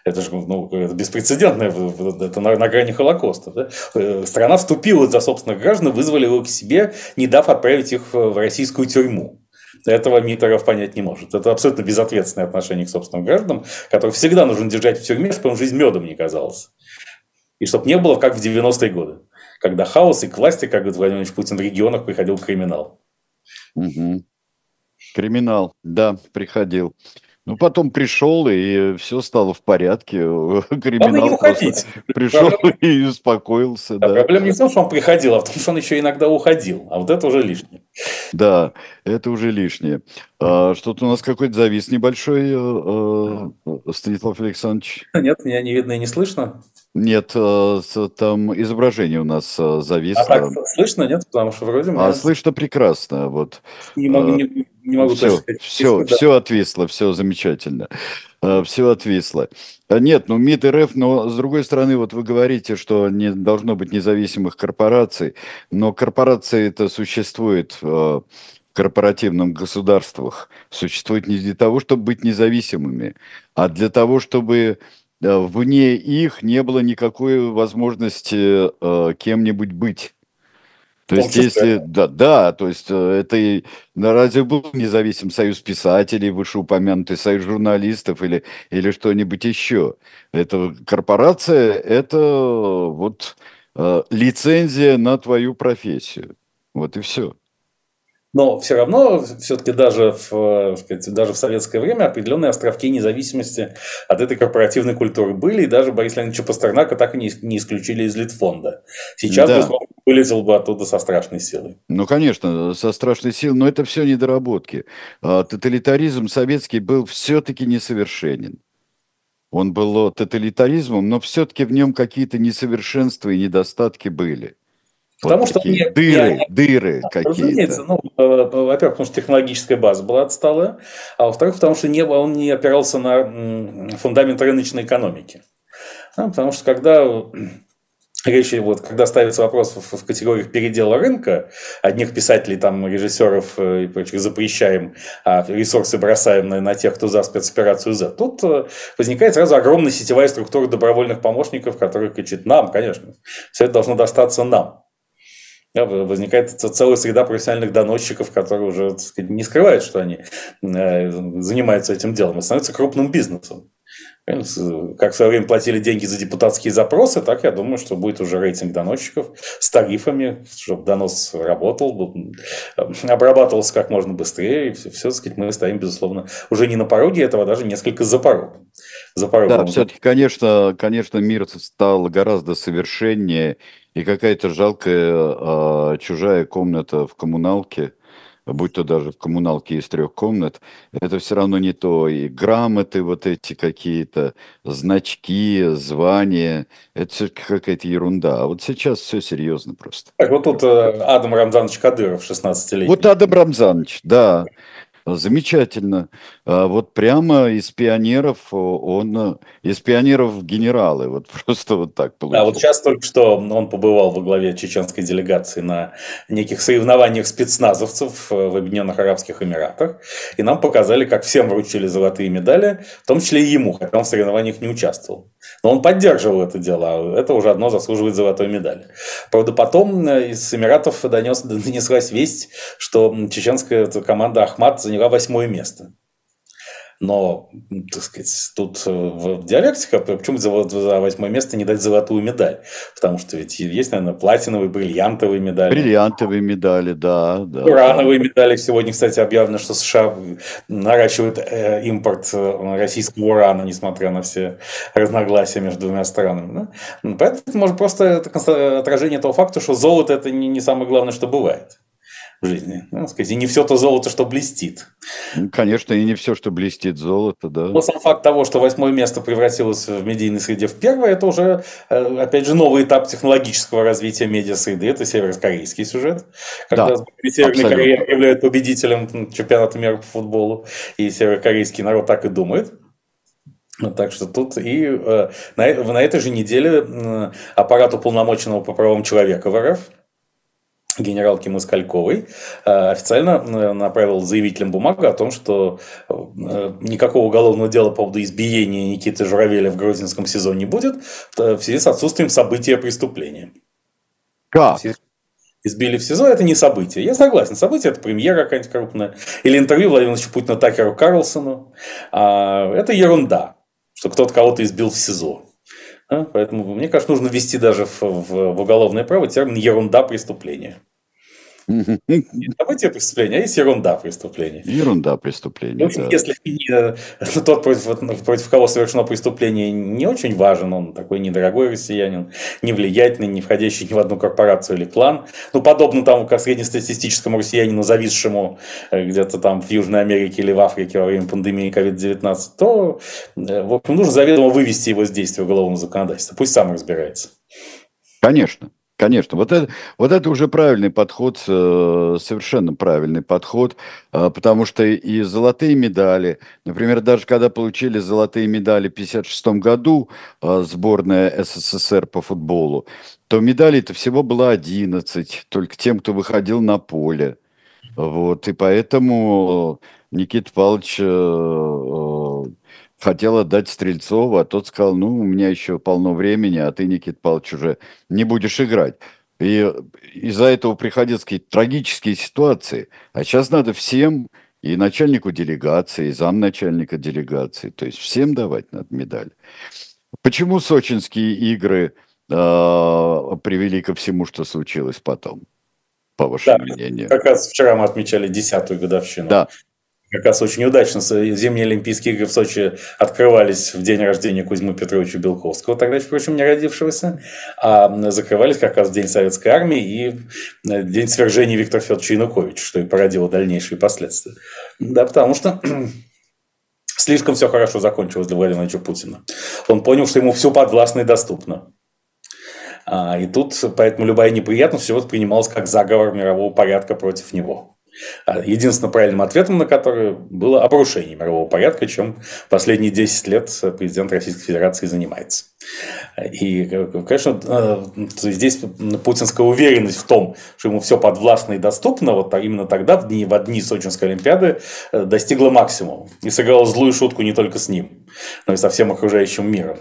это же ну, это беспрецедентно, в- в- это на, на грани Холокоста. да? Э, Страна вступилась за собственных граждан вызвали его к себе, не дав отправить их в российскую тюрьму. Этого РФ понять не может. Это абсолютно безответственное отношение к собственным гражданам, которых всегда нужно держать в тюрьме, чтобы им жизнь медом не казалась. И чтобы не было, как в 90-е годы, когда хаос и к власти, как говорит Владимир Владимирович Путин, в регионах приходил криминал. Мгм. Криминал, да, приходил. Ну, потом пришел, и все стало в порядке. Криминал просто пришел и успокоился, А да. проблема не в том, что он приходил, а в том, что он еще иногда уходил. А вот это уже лишнее. Да, это уже лишнее. А, Что-то у нас какой-то завис небольшой, э, э, Станислав Александрович. Нет, меня не видно и не слышно. Нет, э, там изображение у нас э, А зависло. так слышно, нет? Потому что вроде А слышно прекрасно. Вот. не могу, а, не, не могу все, точно сказать. все, Да. все отвисло, все замечательно. Все отвисло. А Нет, ну МИД РФ, но с другой стороны, вот вы говорите, что не должно быть независимых корпораций, но корпорации это существуют э, в корпоративных государствах, существуют не для того, чтобы быть независимыми, а для того, чтобы э, вне их не было никакой возможности э, кем-нибудь быть. То есть, если, да, да, то есть э, это и на разве был независим союз писателей, вышеупомянутый союз журналистов или, или что-нибудь еще? Это корпорация, это вот э, лицензия на твою профессию. Вот и все. Но все равно, все-таки даже в, э, сказать, даже в советское время определенные островки независимости от этой корпоративной культуры были, и даже Борис Леонидовича Пастернака так и не, не исключили из Литфонда. Сейчас, Да. безусловно, вылетел бы оттуда со страшной силой. Ну, конечно, со страшной силой, но это все недоработки. А, тоталитаризм советский был все-таки несовершенен. Он был тоталитаризмом, но все-таки в нем какие-то несовершенства и недостатки были. Потому вот что не, дыры, не, дыры какие-то. Ну, э, во-первых, потому что технологическая база была отсталая, а во-вторых, потому что не, он не опирался на фундамент рыночной экономики. А, потому что когда речь, вот, когда ставится вопрос в, в категориях передела рынка, одних писателей, там, режиссеров э, и прочих запрещаем, а ресурсы бросаем на, на тех, кто за спецоперацию Z, тут э, возникает сразу огромная сетевая структура добровольных помощников, которые кричат нам, конечно, все это должно достаться нам. Возникает целая среда профессиональных доносчиков, которые уже сказать, не скрывают, что они э, занимаются этим делом, и становятся крупным бизнесом. Как в свое время платили деньги за депутатские запросы, так я думаю, что будет уже рейтинг доносчиков с тарифами, чтобы донос работал, обрабатывался как можно быстрее. И все, все сказать, мы стоим, безусловно, уже не на пороге этого, а даже несколько за порогом. За порогом. Да, все-таки, конечно, конечно, мир стал гораздо совершеннее, и какая-то жалкая а, чужая комната в коммуналке – будь то даже в коммуналке из трех комнат, это все равно не то. И грамоты вот эти какие-то, значки, звания, это все какая-то ерунда. А вот сейчас все серьезно просто. Так, вот тут э, Адам Рамзанович Кадыров, 16-летний. Вот Адам Рамзанович, да. Замечательно. А вот прямо из пионеров он, из пионеров генералы, вот просто вот так получилось. Да, вот сейчас только что он побывал во главе чеченской делегации на неких соревнованиях спецназовцев в Объединенных Арабских Эмиратах, и нам показали, как всем вручили золотые медали, в том числе и ему, хотя он в соревнованиях не участвовал. Но он поддерживал это дело, а это уже одно заслуживает золотой медали. Правда, потом э, из Эмиратов донес, донеслась весть, что чеченская команда Ахмат заняла восьмое место. Но, так сказать, тут э, в диалектика, почему за, за восьмое место не дать золотую медаль? Потому что ведь есть, наверное, платиновые, бриллиантовые медали. Бриллиантовые медали, да. да Урановые да. медали. Сегодня, кстати, объявлено, что США наращивают э, импорт э, российского урана, несмотря на все разногласия между двумя странами. Да? Поэтому, может, просто это отражение того факта, что золото – это не, не самое главное, что бывает в жизни. Ну, сказать, и не все то золото, что блестит. Ну, конечно, и не все, что блестит золото, да. Но сам факт того, что восьмое место превратилось в медийной среде в первое, это уже, э, опять же, новый этап технологического развития медиа-среды. Это северокорейский сюжет. Когда да, Северная Корея объявляет победителем чемпионата мира по футболу, и северокорейский народ так и думает. Так что тут и э, на, на этой же неделе э, аппарат уполномоченного по правам человека в РФ генералки Москальковой э, официально э, направил заявителям бумагу о том, что э, никакого уголовного дела по поводу избиения Никиты Журавеля в Грозинском СИЗО не будет в связи с отсутствием события преступления. Как? Избили в СИЗО – это не событие. Я согласен, событие – это премьера какая-нибудь крупная. Или интервью Владимира Владимировича Путина Такеру Карлсону. А, это ерунда, что кто-то кого-то избил в СИЗО. А, поэтому, мне кажется, нужно ввести даже в, в, в уголовное право термин «ерунда преступления». Не событие преступления, а есть ерунда преступления. Ерунда преступления, общем, да. Если э, тот, против, против кого совершено преступление, не очень важен, он такой недорогой россиянин, не влиятельный, не входящий ни в одну корпорацию или клан, ну, подобно тому, как среднестатистическому россиянину, зависшему э, где-то там в Южной Америке или в Африке во время пандемии COVID-19, то, э, в общем, нужно заведомо вывести его с действия уголовного законодательства. Пусть сам разбирается. Конечно. Конечно, вот это, вот это уже правильный подход, э, совершенно правильный подход, э, потому что и золотые медали, например, даже когда получили золотые медали в 1956 году э, сборная СССР по футболу, то медалей-то всего было 11, только тем, кто выходил на поле. Вот, и поэтому Никита Павлович хотел отдать Стрельцову, а тот сказал, ну, у меня еще полно времени, а ты, Никита Павлович, уже не будешь играть. И из-за этого приходят какие-то трагические ситуации. А сейчас надо всем, и начальнику делегации, и замначальника делегации, то есть всем давать надо медаль. Почему сочинские игры э, привели ко всему, что случилось потом, по вашему да, мнению? Как раз вчера мы отмечали десятую годовщину. Да, как раз очень удачно зимние Олимпийские игры в Сочи открывались в день рождения Кузьмы Петровича Белковского, тогда, впрочем, не родившегося, а закрывались как раз в День Советской Армии и э, День свержения Виктора Федоровича Януковича, что и породило дальнейшие последствия. Да, потому что слишком все хорошо закончилось для Владимира Путина. Он понял, что ему все подвластно и доступно. А, и тут поэтому любая неприятность все воспринималась как заговор мирового порядка против него. А единственным правильным ответом на который было обрушение мирового порядка, чем последние 10 лет президент Российской Федерации занимается. И, конечно, э, здесь путинская уверенность в том, что ему все подвластно и доступно, вот именно тогда, в дни, в дни Сочинской Олимпиады, э, достигла максимума. И сыграла злую шутку не только с ним, но и со всем окружающим миром.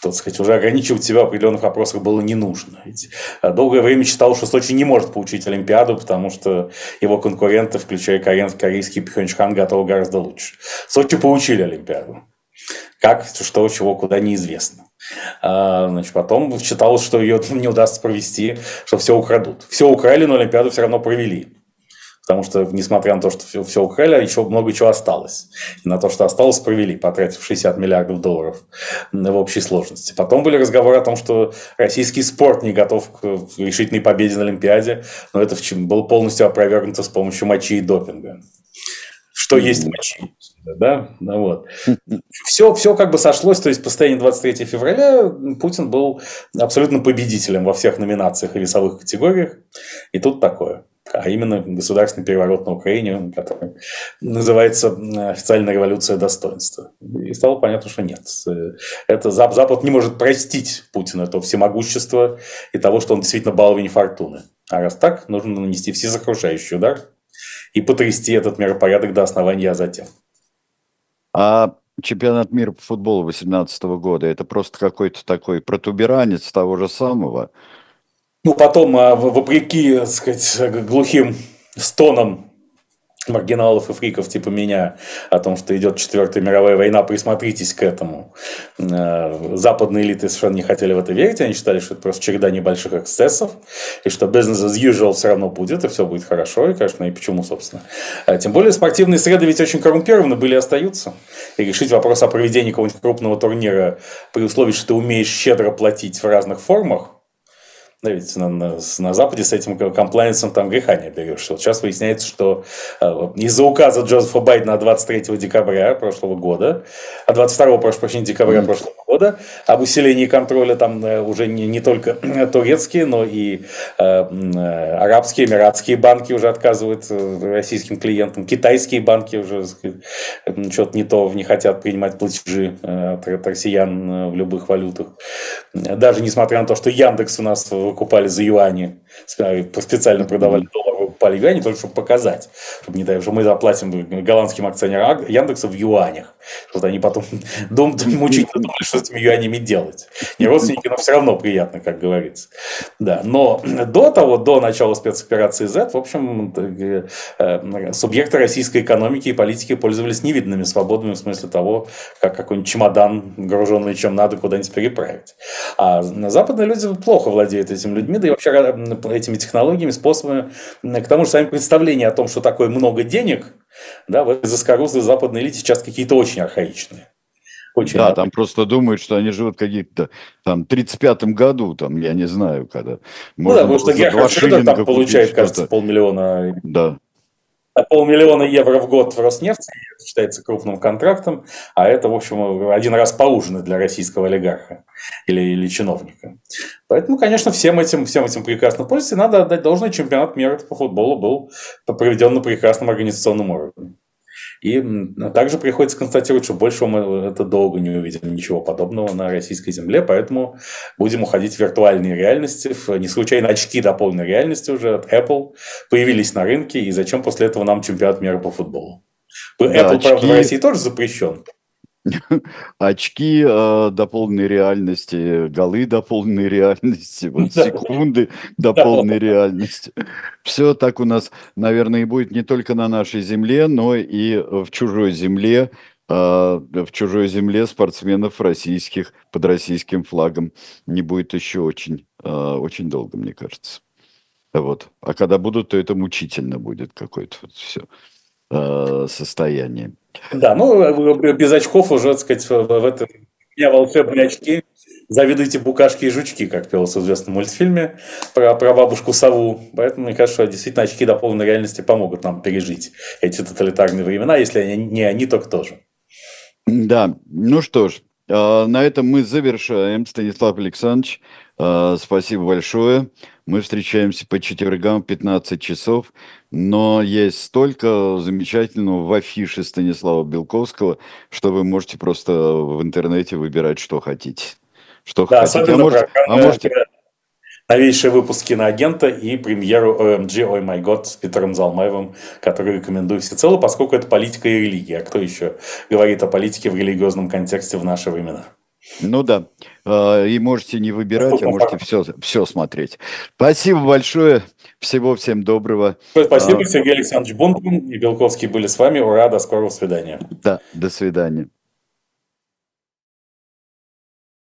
Что сказать, уже ограничивать себя в определенных вопросах было не нужно. Ведь а, долгое время считал, что Сочи не может получить Олимпиаду, потому что его конкуренты, включая корейский Пхенчхан, готовы гораздо лучше. Сочи получили Олимпиаду. Как, что, чего, куда, неизвестно. А, значит, потом считалось, что ее не удастся провести, что все украдут. Все украли, но Олимпиаду все равно провели. Потому что, несмотря на то, что все, все украли, еще много чего осталось. И на то, что осталось, провели, потратив 60 миллиардов долларов в общей сложности. Потом были разговоры о том, что российский спорт не готов к решительной победе на Олимпиаде, но это было полностью опровергнуто с помощью мочи и допинга. Что есть мочи да, ну вот. Все, все как бы сошлось, то есть по состоянию 23 февраля Путин был абсолютно победителем во всех номинациях и весовых категориях, и тут такое. А именно государственный переворот на Украине, который называется официальная революция достоинства. И стало понятно, что нет. Это Запад не может простить Путина этого всемогущества и того, что он действительно баловень фортуны. А раз так, нужно нанести всесокрушающий удар и потрясти этот миропорядок до основания, а затем. А чемпионат мира по футболу 2018 года это просто какой-то такой протуберанец того же самого? Ну, потом, а, вопреки, так сказать, глухим стонам маргиналов и фриков типа меня о том, что идет четвертая мировая война, присмотритесь к этому. Э, западные элиты совершенно не хотели в это верить, они считали, что это просто череда небольших эксцессов, и что business as usual все равно будет, и все будет хорошо, и, конечно, и почему, собственно. А тем более спортивные среды ведь очень коррумпированы были и остаются. И решить вопрос о проведении какого-нибудь крупного турнира при условии, что ты умеешь щедро платить в разных формах, да, ведь на, на, на Западе с этим комплайенсом там греха не берешь. Вот сейчас выясняется, что э, из-за указа Джозефа Байдена 23 декабря прошлого года, а 22, прошу прощения, декабря прошлого года. Об усилении контроля там э, уже не, не только турецкие, но и э, э, арабские, эмиратские банки уже отказывают э, российским клиентам, китайские банки уже что-то не то не хотят принимать платежи от, россиян в любых валютах. Даже несмотря на то, что Яндекс у нас выкупали за юани, специально продавали доллары, юани, только чтобы показать, чтобы не дай, что мы заплатим голландским акционерам Яндекса в юанях, чтобы они потом дум, мучительно думали, что с этими юанями делать. Не родственники, но все равно приятно, как говорится. Да, но до того, до начала спецоперации Z, в общем, э, субъекты российской экономики и политики пользовались невиданными свободами в смысле того, как какой-нибудь чемодан, груженный чем надо, куда-нибудь переправить. А западные люди плохо владеют этими людьми, да и вообще этими технологиями, способами. К тому же, сами представления о том, что такое много денег, да, в этой заскорузлой западной элите сейчас какие-то очень архаичные. Очень да, там просто думают, что они живут в каких-то там 35-м году, там, я не знаю, когда. Ну да, потому что Герхард Шредер там получает, кажется, полмиллиона. Да. Полмиллиона евро в год в Роснефти, считается крупным контрактом, а это, в общем, один раз поужинать для российского олигарха или, или чиновника. Поэтому, конечно, всем этим, всем этим прекрасно пользуются, надо отдать должное, чемпионат мира по футболу был проведен на прекрасном организационном уровне. И также приходится констатировать, что больше мы это долго не увидим ничего подобного на российской земле, поэтому будем уходить в виртуальные реальности. Не случайно очки до полной реальности уже от Apple появились на рынке, и зачем после этого нам чемпионат мира по футболу? Apple, да, очки... правда, в России тоже запрещен. очки э, до полной реальности, голы до полной реальности, вот секунды до полной реальности. Все так у нас, наверное, и будет не только на нашей земле, но и в чужой земле, э, в чужой земле спортсменов российских под российским флагом не будет еще очень, э, очень долго, мне кажется. Вот. А когда будут, то это мучительно будет какое-то вот все. Э, состоянии. Да, ну, э, без очков уже, так сказать, в этом у меня волшебные очки. Завидуйте букашки и жучки, как пелось в известном мультфильме про, про бабушку сову. Поэтому мне кажется, что действительно очки до полной реальности помогут нам пережить эти тоталитарные времена. Если они, не они, то кто же? Да, ну что ж, а, на этом мы завершаем. Станислав Александрович, а, спасибо большое. Мы встречаемся по четвергам в 15 часов, но есть столько замечательного в афише Станислава Белковского, что вы можете просто в интернете выбирать, что хотите. Что да, хотите. А, можете, а можете... Новейшие выпуск киноагента и премьеру OMG Ой май год с Питером Залмаевым, который рекомендую всецело, поскольку это политика и религия. А кто еще говорит о политике в религиозном контексте в наши времена? Ну да. А, и можете не выбирать, а можете все, все смотреть. Спасибо большое. Всего всем доброго. Спасибо, а, Сергей Александрович Бондарин и Белковский были с вами. Ура, до скорого свидания. Да, до свидания.